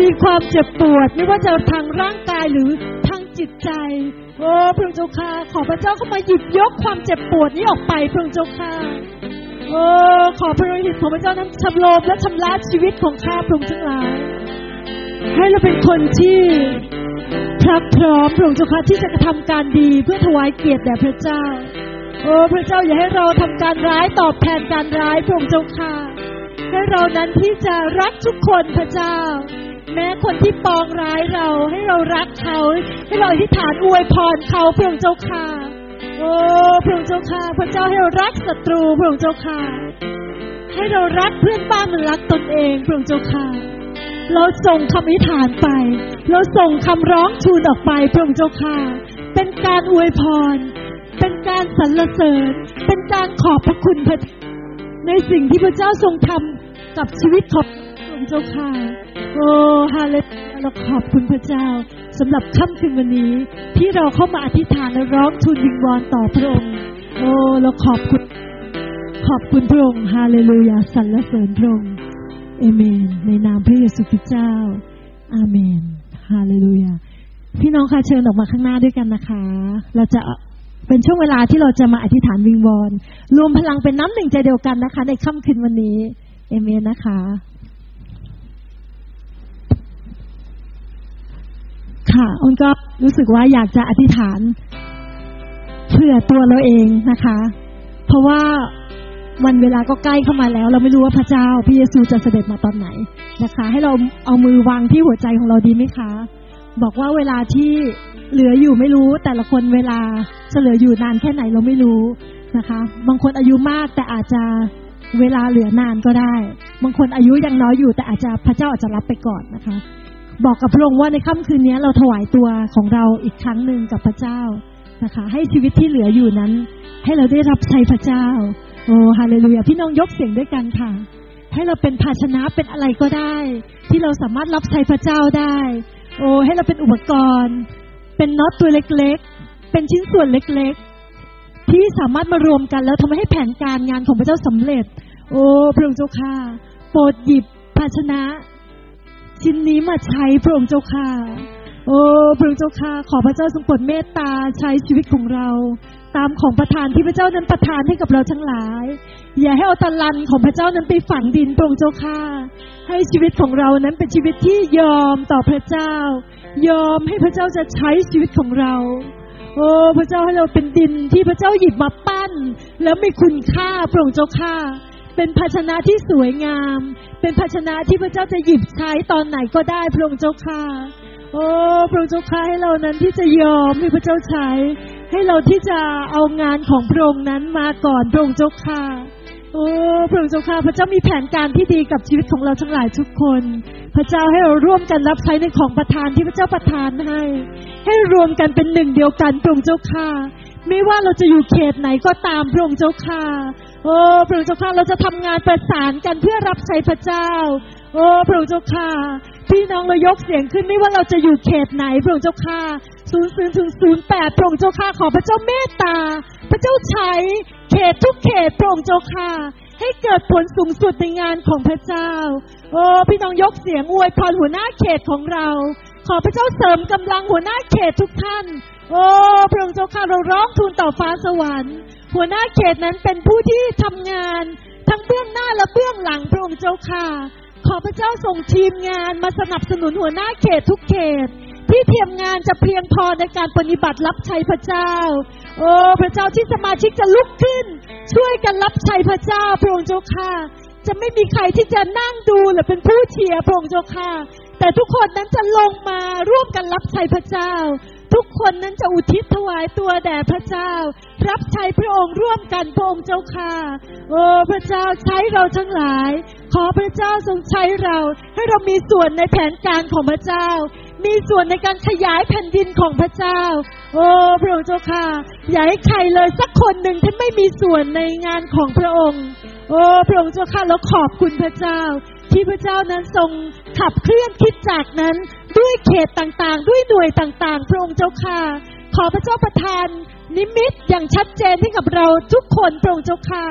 มีความเจ็บปวดไม่ว่าจะทางร่างกายหรือทางจิตใจ โอ้พระองค์เจ้าค่ะ ขอพระเจ้าเข้ามาหยิบยกความเจ็บปวดนี้ออกไปพระองค์เจ้าค่ะโอ้ขอพระฤทธิ์ของพระเจ้านั้นชำโลมและชำระชีวิตของข้าพระองค์ทั้งหลาย ให้เราเป็นคนที่พรักพร้อมพระองค์เจ้าค่ะที่จะกระทำการดีเพื่อถวายเกียรติแด่พระเจ้า โอ้พระเจ้าอย่าให้เราทำการร้ายตอบแทนการร้ายพระองค์เจ้าค่ะให้เรานั้นที่จะรักทุกคนพระเจ้า แม้คนที่ปองร้ายเรา ให้เรารักเขา ให้เราอธิษฐานอวยพรเขาพระองค์เจ้าค่ะโอ้พระองค์เจ้าค่ะพระเจ้าให้เรารักศัตรูพระองค์เจ้าค่ะให้เรารักเพื่อนบ้านเหมือนรักตนเองพระองค์เจ้าค่ะเราส่งคำอธิษฐานไป เราส่งคำร้องทูลออกไปพระองค์เจ้าค่ะ เป็นการอวยพร เป็นการสรรเสริญ เป็นการขอบพระคุณพระเจ้าในสิ่งที่พระเจ้าทรงทำกับชีวิตของ องค์เจ้าค่ะ โอ้ฮาเลลูยาเราขอบคุณพระเจ้าสำหรับค่ำคืนวันนี้ ที่เราเข้ามาอธิษฐานและร้องทูลวิงวอนต่อพระองค์ โอ้เราขอบคุณขอบคุณพระองค์ฮาเลลูยาสรรเสริญพระองค์เอเมน ในนามพระเยซูคริสต์เจ้า อาเมนฮาเลลูยาพี่น้องคะเชิญออกมาข้างหน้าด้วยกันนะคะ เราจะเป็นช่วงเวลาที่เราจะมาอธิษฐานวิงวอน รวมพลังเป็นน้ำหนึ่งใจเดียวกันนะคะ ในค่ำคืนวันนี้ เอเมนนะคะ ค่ะอ้นก็รู้สึกว่าอยากจะอธิษฐานเพื่อตัวเราเองนะคะ เพราะว่าวันเวลาก็ใกล้เข้ามาแล้ว เราไม่รู้ว่าพระเจ้าพระเยซูจะเสด็จมาตอนไหนนะคะ ให้เราเอามือวางที่หัวใจของเราดีไหมคะ บอกว่าเวลาที่เหลืออยู่ไม่รู้ แต่ละคนเวลาจะเหลืออยู่นานแค่ไหนเราไม่รู้นะคะ บางคนอายุมากแต่อาจจะเวลาเหลือนานก็ได้ บางคนอายุยังน้อยอยู่แต่อาจจะพระเจ้าอาจจะรับไปก่อนนะคะ บอกกับพระองค์ว่าในค่ำคืนนี้เราถวายตัวของเราอีกครั้งหนึ่งกับพระเจ้านะคะ ให้ชีวิตที่เหลืออยู่นั้น ให้เราได้รับใช้พระเจ้า โอ้ฮาเลลูยาพี่น้องยกเสียงด้วยกันค่ะ ให้เราเป็นภาชนะเป็นอะไรก็ได้ ที่เราสามารถรับใช้พระเจ้าได้ โอ้ให้เราเป็นอุปกรณ์ เป็นน็อตตัวเล็กๆ เป็นชิ้นส่วนเล็กๆ ที่สามารถมารวมกันแล้วทำให้แผนการงานของพระเจ้าสำเร็จ โอ้พระองค์เจ้าค่ะโปรดหยิบภาชนะ ชิ้นนี้มาใช้พระองค์เจ้าค่ะ โอ้พระองค์เจ้าค่ะ ขอพระเจ้าทรงโปรดเมตตาใช้ชีวิตของเรา ตามของประทานที่พระเจ้านั้นประทานให้กับเราทั้งหลาย อย่าให้เอาตะลันของพระเจ้านั้นไปฝังดินพระองค์เจ้าค่ะ ให้ชีวิตของเรานั้นเป็นชีวิตที่ยอมต่อพระเจ้า ยอมให้พระเจ้าจะใช้ชีวิตของเราโอ้พระเจ้าให้เราเป็นดินที่พระเจ้าหยิบมาปั้น แล้วมีคุณค่าพระองค์เจ้าค่ะ เป็นภาชนะที่สวยงาม เป็นภาชนะที่พระเจ้าจะหยิบใช้ตอนไหนก็ได้พระองค์เจ้าค่ะ โอ้พระองค์เจ้าค่ะให้เรานั้นที่จะยอมให้พระเจ้าใช้ ให้เราที่จะเอางานของพระองค์นั้นมาก่อนพระองค์เจ้าค่ะโอ้พระองค์เจ้าค่ะพระเจ้ามีแผนการที่ดีกับชีวิตของเราทั้งหลายทุกคน พระเจ้าให้เราร่วมกันรับใช้ในของประทานที่พระเจ้าประทานให้ ให้รวมกันเป็นหนึ่งเดียวกันพระองค์เจ้าค่ะ ไม่ว่าเราจะอยู่เขตไหนก็ตามพระองค์เจ้าค่ะ โอ้พระองค์เจ้าค่ะเราจะทำงานประสานกันเพื่อรับใช้พระเจ้า โอ้พระองค์เจ้าค่ะพี่น้องเรายกเสียงขึ้นไม่ว่าเราจะอยู่เขตไหนพระองค์เจ้าค่ะศูนย์ศูนย์ถึงศูนย์แปดพระองค์เจ้าค่ะขอพระเจ้าเมตตา พระเจ้าใช้เขตทุกเขตพระองค์เจ้าค่ะให้เกิดผลสูงสุดในงานของพระเจ้า โอ้พี่น้องยกเสียงอวยพรหัวหน้าเขตของเรา ขอพระเจ้าเสริมกำลังหัวหน้าเขตทุกท่าน โอ้พระองค์เจ้าค่ะเราร้องทูลต่อฟ้าสวรรค์ หัวหน้าเขตนั้นเป็นผู้ที่ทำงาน ทั้งเบื้องหน้าและเบื้องหลังพระองค์เจ้าค่ะ ขอพระเจ้าส่งทีมงานมาสนับสนุนหัวหน้าเขตทุกเขต ที่เทียมงานจะเพียงพอในการปฏิบัติรับใช้พระเจ้า โอ้พระเจ้าที่สมาชิกจะลุกขึ้น ช่วยกันรับใช้พระเจ้าพระองค์เจ้าค่ะ จะไม่มีใครที่จะนั่งดูหรือเป็นผู้เชียร์พระองค์เจ้าค่ะ แต่ทุกคนนั้นจะลงมาร่วมกันรับใช้พระเจ้า ทุกคนนั้นจะอุทิศถวายตัวแด่พระเจ้า รับใช้พระองค์ร่วมกันพระองค์เจ้าค่ะ โอ้พระเจ้าใช้เราทั้งหลาย ขอพระเจ้าทรงใช้เรา ให้เรามีส่วนในแผนการของพระเจ้า มีส่วนในการขยายแผ่นดินของพระเจ้า โอ้พระองค์เจ้าค่ะอย่าให้ใครเลยสักคนหนึ่งที่ไม่มีส่วนในงานของพระองค์ โอ้พระองค์เจ้าค่ะเราขอบคุณพระเจ้าที่พระเจ้านั้นทรงขับเคลื่อนคิดจากนั้น ด้วยเขตต่างๆ ด้วยหน่วยต่างๆ พระองค์เจ้าค่ะ ขอพระเจ้าประทาน นิมิตอย่างชัดเจนให้กับเราทุกคนพระองค์เจ้าค่ะ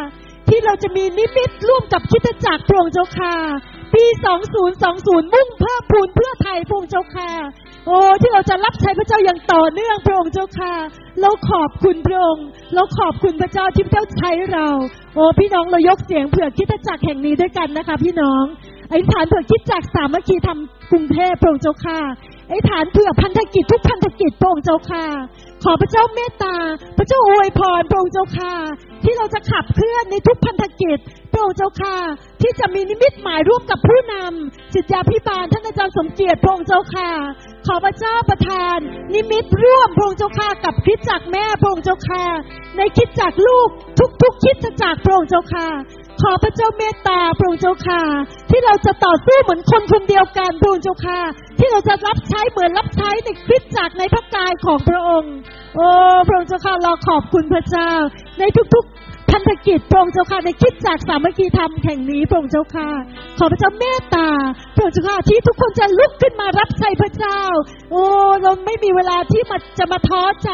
ที่เราจะมีนิมิตร่วมกับคิดจักรพระองค์เจ้าค่ะ ปี 2020 มุ่งเพิ่มพูนเพื่อไทยพระองค์เจ้าค่ะ โอ้ที่เราจะรับใช้พระเจ้าอย่างต่อเนื่องพระองค์เจ้าค่ะ เราขอบคุณพระองค์ เราขอบคุณพระเจ้าที่พระเจ้าใช้เรา โอ้พี่น้องเรายกเสียงเผื่อคิดจักรแห่งนี้ด้วยกันนะคะ พี่น้อง ไอ้ฐานเผื่อคิดจักสามัคคีธรรมกรุงเทพพระองค์เจ้าค่ะไอ้ฐานเผื่อพันธกิจทุกพันธกิจพระองค์เจ้าค่ะ ขอพระเจ้าเมตตา พระเจ้าอวยพรพระองค์เจ้าค่ะ ที่เราจะขับเคลื่อนในทุกพันธกิจพระองค์เจ้าค่ะ ที่จะมีนิมิตหมายร่วมกับผู้นำจิตยาพิบาลท่านอาจารย์สมเกียรติพระองค์เจ้าค่ะ ขอพระเจ้าประทาน นิมิตร่วมพระองค์เจ้าค่ะกับคิดจักแม่พระองค์เจ้าค่ะ ในคิดจักลูกทุกๆคิดจักรพระองค์เจ้าค่ะ ขอพระเจ้าเมตตาพระองค์เจ้าค่ะ ที่เราจะต่อสู้เหมือนคนคนเดียวกันพระองค์เจ้าค่ะ ที่เราจะรับใช้เหมือนรับใช้ในคริสตจักรในพระกายของพระองค์ โอ้พระองค์เจ้าค่ะเราขอบคุณพระเจ้า ในทุกๆพันธกิจพระองค์เจ้าค่ะในคริสจักสามัคคีธรรมแห่งนี้พระองค์เจ้าค่ะ ขอพระเจ้าเมตตาพระองค์เจ้าค่ะที่ทุกคนจะลุกขึ้นมารับใช้พระเจ้า โอ้เราไม่มีเวลาที่มาจะมาท้อใจ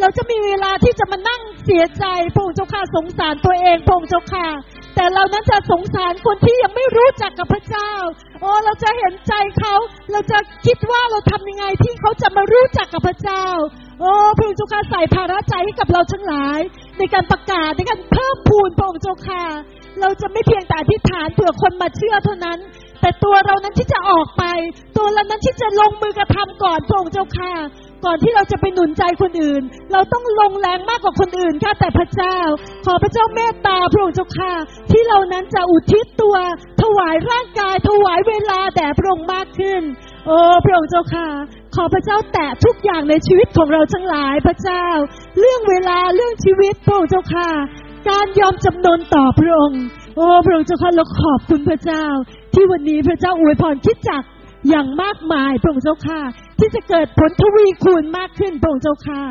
เราจะมีเวลาที่จะมานั่งเสียใจพระองค์เจ้าค่ะสงสารตัวเองพระองค์เจ้าค่ะ แต่เรานั้นจะสงสารคนที่ยังไม่รู้จักกับพระเจ้าโอ้เราจะเห็นใจเขาเราจะคิดว่าเราทำยังไงที่เขาจะมารู้จักกับพระเจ้า โอ้พระองค์เจ้าค่ะใส่ภาระใจให้กับเราทั้งหลาย ในการประกาศในการเพิ่มพูนพระองค์เจ้าค่ะเราจะไม่เพียงแต่อธิษฐานเผื่อคนมาเชื่อเท่านั้น แต่ตัวเรานั้นที่จะออกไป ตัวเรานั้นที่จะลงมือกระทำก่อนพระองค์เจ้าค่ะ ก่อนที่เราจะไปหนุนใจคนอื่น เราต้องลงแรงมากกว่าคนอื่นค่ะแต่พระเจ้า ขอพระเจ้าเมตตาพระองค์เจ้าค่ะ ที่เรานั้นจะอุทิศตัว ถวายร่างกาย ถวายเวลาแด่พระองค์มากขึ้น โอ้พระองค์เจ้าค่ะ ขอพระเจ้าแตะทุกอย่างในชีวิตของเราทั้งหลายพระเจ้า เรื่องเวลาเรื่องชีวิตพระองค์เจ้าค่ะ การยอมจำนนต่อพระองค์ โอ้พระองค์เจ้าค่ะเราขอบคุณพระเจ้า ที่วันนี้พระเจ้าอวยพรคิดจักอย่างมากมายพระองค์เจ้าค่ะ ที่จะเกิดผลทวีคูณมากขึ้นพระองค์เจ้าค่ะ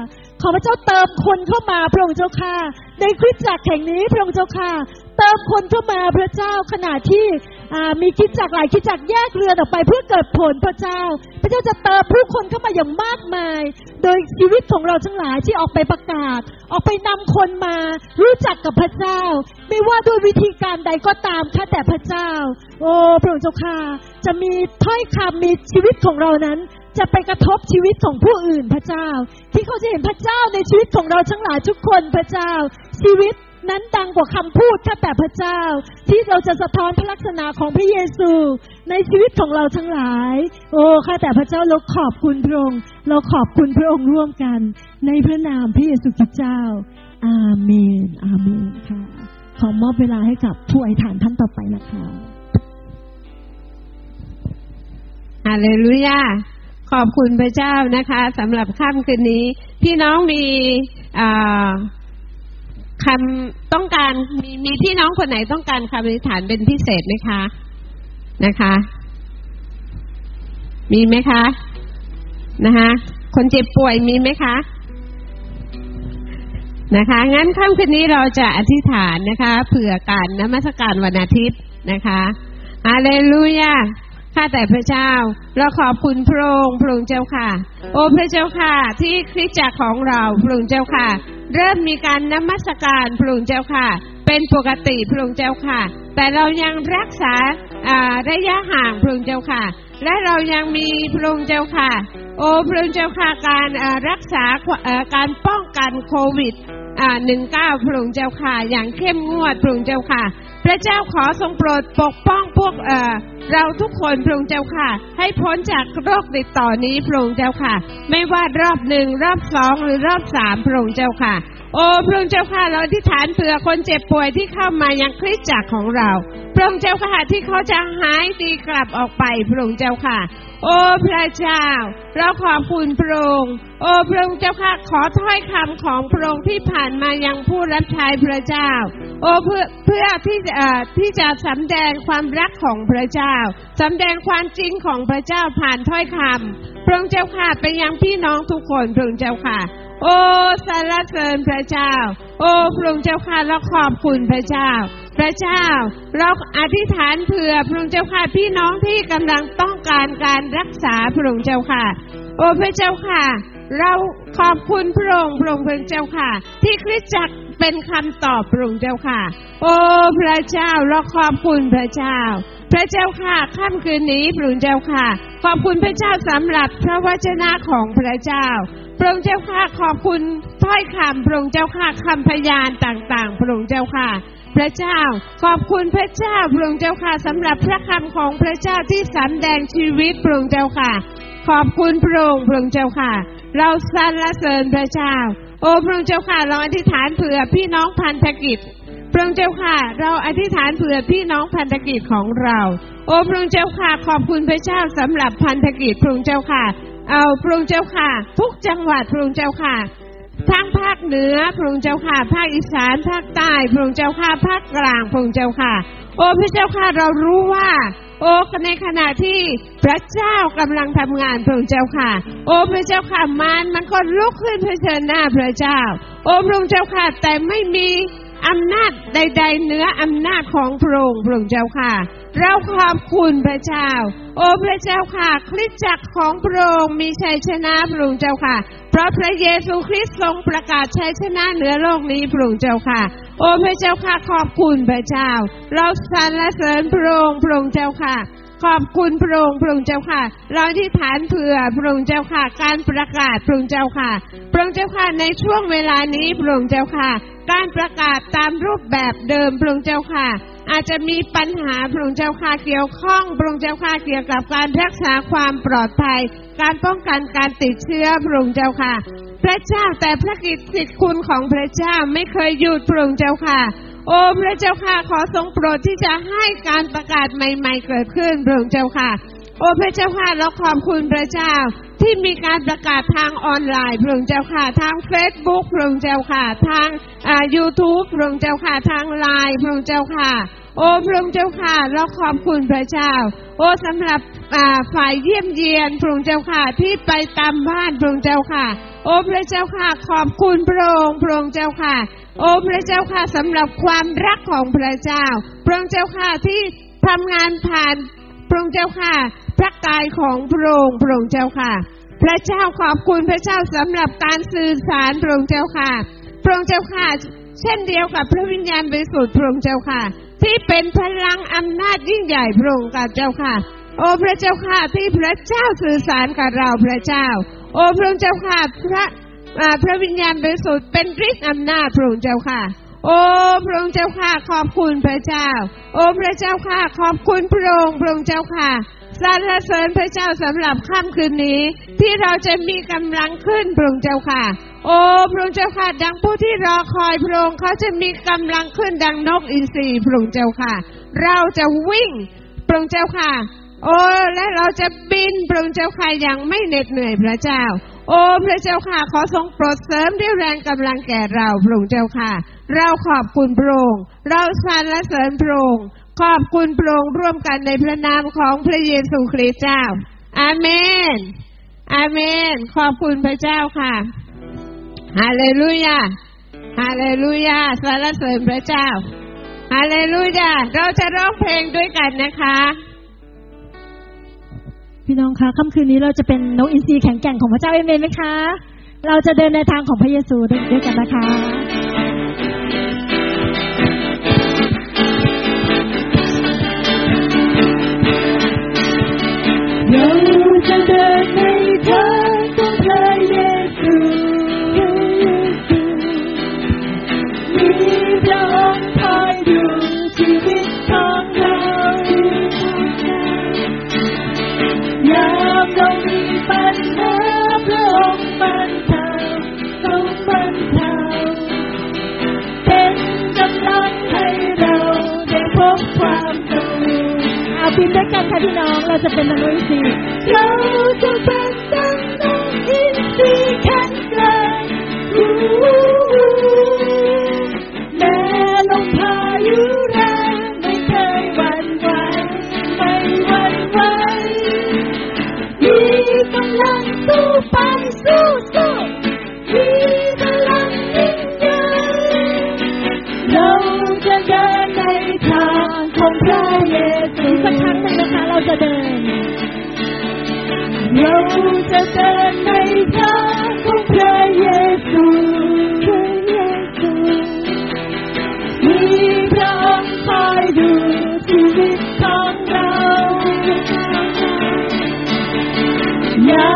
ขอพระเจ้าเติมคนเข้ามาพระองค์เจ้าค่ะ ในคริสตจักรแห่งนี้พระองค์เจ้าค่ะ เติมคนเข้ามาพระเจ้าขณะที่มีคิดจักรหลายคิดจักรแยกเรือนออกไปเพื่อเกิดผลพระเจ้า พระเจ้าจะเติมผู้คนเข้ามาอย่างมากมาย โดยชีวิตของเราทั้งหลายที่ออกไปประกาศ ออกไปนำคนมา รู้จักกับพระเจ้า ไม่ว่าด้วยวิธีการใดก็ตามค่ะแต่พระเจ้า โอ้พระองค์เจ้าค่ะจะมีถ้อยคำมีชีวิตของเรานั้น จะไปกระทบชีวิตของผู้อื่นพระเจ้า ที่เขาจะเห็นพระเจ้าในชีวิตของเราทั้งหลายทุกคนพระเจ้า ชีวิตนั้นดังกว่าคำพูดค่แต่พระเจ้า ที่เราจะสะท้อนพระลักษณะของพระเยซู ในชีวิตของเราทั้งหลาย โอ้ค่ะแต่พระเจ้าเราขอบคุณพระองค์เราขอบคุณพระองค์ร่วมกัน ในพระนามพระเยซูคริสต์เจ้า อาเมน อาเมนค่ะ ขอมอบเวลาให้กับผู้อธิษฐานท่านต่อไปนะคะฮาเลลูยา ขอบคุณพระเจ้านะคะสำหรับค่ำคืนนี้ พี่น้องมีคำต้องการมีมีพี่น้องคนไหนต้องการคำอธิษฐานเป็นพิเศษไหมคะนะคะ มีไหมคะนะคะคนเจ็บป่วยมีไหมคะนะคะงั้นค่ำคืนนี้เราจะอธิษฐานนะคะ เผื่อการนมัสการวันอาทิตย์นะคะฮาเลลูยา ข้าแต่พระเจ้าเราขอบคุณพระองค์พระองค์เจ้าค่ะ โอ้พระเจ้าค่ะ ที่คริสตจักรของเราพระองค์เจ้าค่ะ เริ่มมีการนมัสการพระองค์เจ้าค่ะ เป็นปกติพระองค์เจ้าค่ะ แต่เรายังรักษาอ่าระยะห่างพระองค์เจ้าค่ะ และเรายังมีพระองค์เจ้าค่ะ โอ้พระองค์เจ้าค่ะการอ่ารักษาเอ่อการป้องกันโควิดอ่าหนึ่งเก้าพระองค์เจ้าค่ะ อย่างเข้มงวดพระองค์เจ้าค่ะ พระเจ้าขอทรงโปรดปกป้องพวกเอ่อเราทุกคนพระองค์เจ้าค่ะ ให้พ้นจากโรคติดต่อนี้พระองค์เจ้าค่ะ ไม่ว่ารอบหนึ่งรอบสองหรือรอบสามพระองค์เจ้าค่ะ โอ้พระองค์เจ้าค่ะเราอธิษฐานเผื่อคนเจ็บป่วยที่เข้ามายังคริสตจักรของเรา พระองค์เจ้าค่ะที่เขาจะหายดีกลับออกไปพระองค์เจ้าค่ะ โอ้พระเจ้า เราขอบคุณพระองค์ โอ้พระองค์เจ้าค่ะขอถ้อยคำของพระองค์ที่ผ่านมายังผู้รับใช้พระเจ้า โอ้เพื่อเพื่อที่จะที่จะสำแดงความรักของพระเจ้าสำแดงความจริงของพระเจ้าผ่านถ้อยคำพระองค์เจ้าค่ะไปยังพี่น้องทุกคนพระองค์เจ้าค่ะ โอ้สรรเสริญพระเจ้า โอ้พระองค์เจ้าค่ะเราขอบคุณพระเจ้า พระเจ้า เราอธิษฐานเผื่อพระองค์เจ้าค่ะพี่น้องที่กำลังต้องการการรักษาพระองค์เจ้าค่ะ โอ้พระเจ้าค่ะ เราขอบคุณพระองค์พระองค์พระเจ้าค่ะ ที่คริสตจักรเป็นคำตอบพระองค์เจ้าค่ะ โอ้พระเจ้าเราขอบคุณพระเจ้า พระเจ้าค่ะค่ำคืนนี้พระองค์เจ้าค่ะ ขอบคุณพระเจ้าสำหรับพระวจนะของพระเจ้าพระองค์เจ้าค่ะขอบคุณถ้อยคำพระองค์เจ้าค่ะคำพยานต่างๆ พระองค์เจ้าค่ะ พระเจ้า ขอบคุณพระเจ้าพระองค์เจ้าค่ะสำหรับพระคำของพระเจ้าที่สำแดงชีวิตพระองค์เจ้าค่ะ ขอบคุณพระองค์พระองค์เจ้าค่ะ เราสรรเสริญพระเจ้า โอ้พระองค์เจ้าค่ะเราอธิษฐานเผื่อพี่น้องพันธกิจพระองค์เจ้าค่ะ เราอธิษฐานเผื่อพี่น้องพันธกิจของเรา โอ้พระองค์เจ้าค่ะ ขอบคุณพระเจ้าสำหรับพันธกิจพระองค์เจ้าค่ะ เอาพระองค์เจ้าค่ะ ทุกจังหวัดพระองค์เจ้าค่ะ ทั้งภาคเหนือพระองค์เจ้าค่ะ ภาคอีสานภาคใต้พระองค์เจ้าค่ะ ภาคกลางพระองค์เจ้าค่ะ โอ้พระเจ้าค่ะเรารู้ว่าโอ้ในขณะที่พระเจ้ากำลังทำงานพระองค์เจ้าค่ะ โอ้พระเจ้าค่ะมันมันก็ลุกขึ้นเผชิญหน้าพระเจ้า โอ้พระองค์เจ้าค่ะแต่ไม่มี อำนาจใด ๆเหนืออำนาจของพระองค์พระองค์เจ้าค่ะ เราขอบคุณพระเจ้า โอ้พระเจ้าค่ะ คริสตจักรของพระองค์มีชัยชนะพระองค์เจ้าค่ะ เพราะพระเยซูคริสต์ทรงประกาศชัยชนะเหนือโลกนี้พระองค์เจ้าค่ะ โอ้พระเจ้าค่ะขอบคุณพระเจ้า เราสรรเสริญพระองค์พระองค์เจ้าค่ะขอบคุณพระองค์พระองค์เจ้าค่ะ เราที่ฐานเผื่อพระองค์เจ้าค่ะ การประกาศพระองค์เจ้าค่ะ พระองค์เจ้าค่ะในช่วงเวลานี้พระองค์เจ้าค่ะ การประกาศตามรูปแบบเดิมพระองค์เจ้าค่ะ อาจจะมีปัญหาพระองค์เจ้าค่ะเกี่ยวข้องพระองค์เจ้าค่ะเกี่ยวกับการรักษาความปลอดภัย การป้องกันการติดเชื้อพระองค์เจ้าค่ะ พระเจ้าแต่พระกิตติคุณของพระเจ้าไม่เคยหยุดพระองค์เจ้าค่ะ โอ้พระเจ้าค่ะขอทรงโปรดที่จะให้การประกาศใหม่ ๆ เกิดขึ้นพระองค์เจ้าค่ะ โอ้พระเจ้าค่ะเราขอบคุณพระเจ้าที่มีการประกาศทางออนไลน์พระองค์เจ้าค่ะทางเฟซบุ๊กพระองค์เจ้าค่ะทางยูทูบพระองค์เจ้าค่ะทางไลน์พระองค์เจ้าค่ะ โอ้พระองค์เจ้าค่ะเราขอบคุณพระเจ้า โอ้สำหรับฝ่ายเยี่ยมเยียนพระองค์เจ้าค่ะที่ไปตามบ้านพระองค์เจ้าค่ะ โอ้พระเจ้าค่ะขอบคุณพระองค์พระองค์เจ้าค่ะ โอ้พระเจ้าค่ะสำหรับความรักของพระเจ้า พระองค์เจ้าค่ะที่ทำงานผ่านพระองค์เจ้าค่ะ พระกายของพระองค์พระองค์เจ้าค่ะ พระเจ้าขอบคุณพระเจ้าสำหรับการสื่อสารพระองค์เจ้าค่ะ พระองค์เจ้าค่ะ เช่นเดียวกับพระวิญญาณบริสุทธิ์พระองค์เจ้าค่ะ ที่เป็นพลังอำนาจยิ่งใหญ่พระองค์กับเจ้าค่ะ โอ้พระเจ้าค่ะที่พระเจ้าสื่อสารกับเราพระเจ้า โอ้พระองค์เจ้าค่ะพระพระวิญญาณบริสุทธิ์เป็นฤทธิ์อำนาจพระองค์เจ้าค่ะ โอ้พระองค์เจ้าค่ะขอบคุณพระเจ้า โอ้พระเจ้าค่ะขอบคุณพระองค์พระองค์เจ้าค่ะ สรรเสริญพระเจ้าสำหรับค่ำคืนนี้ ที่เราจะมีกำลังขึ้นพระองค์เจ้าค่ะ โอ้พระองค์เจ้าค่ะ ดังผู้ที่รอคอยพระองค์เขาจะมีกำลังขึ้นดังนกอินทรีพระองค์เจ้าค่ะ เราจะวิ่งพระองค์เจ้าค่ะ โอ้และเราจะบินพระองค์เจ้าค่ะอย่างไม่เหน็ดเหนื่อยพระเจ้า โอ้พระเจ้าค่ะขอทรงโปรดเสริมด้วยแรงกำลังแก่เราพระองค์เจ้าค่ะ เราขอบคุณพระองค์เราสรรเสริญพระองค์ ขอบคุณพระองค์ร่วมกันในพระนามของพระเยซูคริสต์เจ้า อาเมน อาเมน ขอบคุณพระเจ้าค่ะ ฮาเลลูยา ฮาเลลูยา สรรเสริญพระเจ้า ฮาเลลูยา เราจะร้องเพลงด้วยกันนะคะ พี่น้องคะค่ำคืนนี้เราจะเป็นนกอินทรีแข็งแกร่งของพระเจ้าเอเมนไหมคะ เราจะเดินในทางของพระเยซูด้วยกันนะคะ เรา ทีมด้วยกันค่ะพี่น้อง เราจะเป็นนกอินทรีเราจะเป็นดังนกอินทรีแข็งแกร่งางของพระเยซูสักครั้งหนึ่งนะคะเราจะเดิน เราจะเดินในทางของพระเยซูพระเยซูมีพระองค์คอยดูชีวิตของเรายา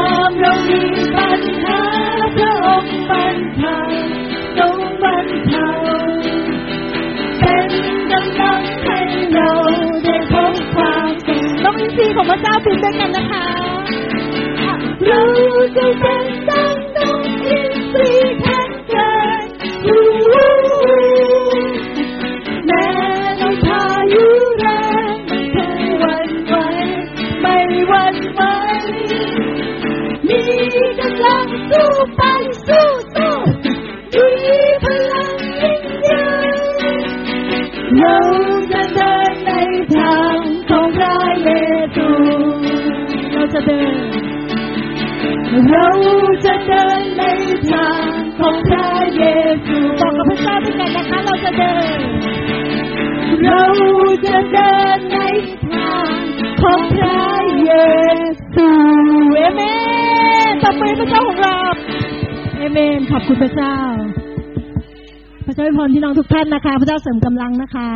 ของพระเจ้าพิมพ์ด้วยกันนะคะเราจะเป็นดังนกอินทรีแข็งแกร่แม้ลมพายุแรงไม่เคยหวั่นไหวไม่หวั่นไหวมีกำลังสู้ เราจะเดินในทางของพระเยซูบอกกับพระเจ้าด้วยกันนะคะเราจะเดิน เราจะเดินในทางของพระเยซูเอเมนตบมือพระเจ้าของเราเอเมนขอบคุณพระเจ้า พระเจ้าพรพี่น้องทุกท่านนะคะ พระเจ้าเสริมกำลังนะคะ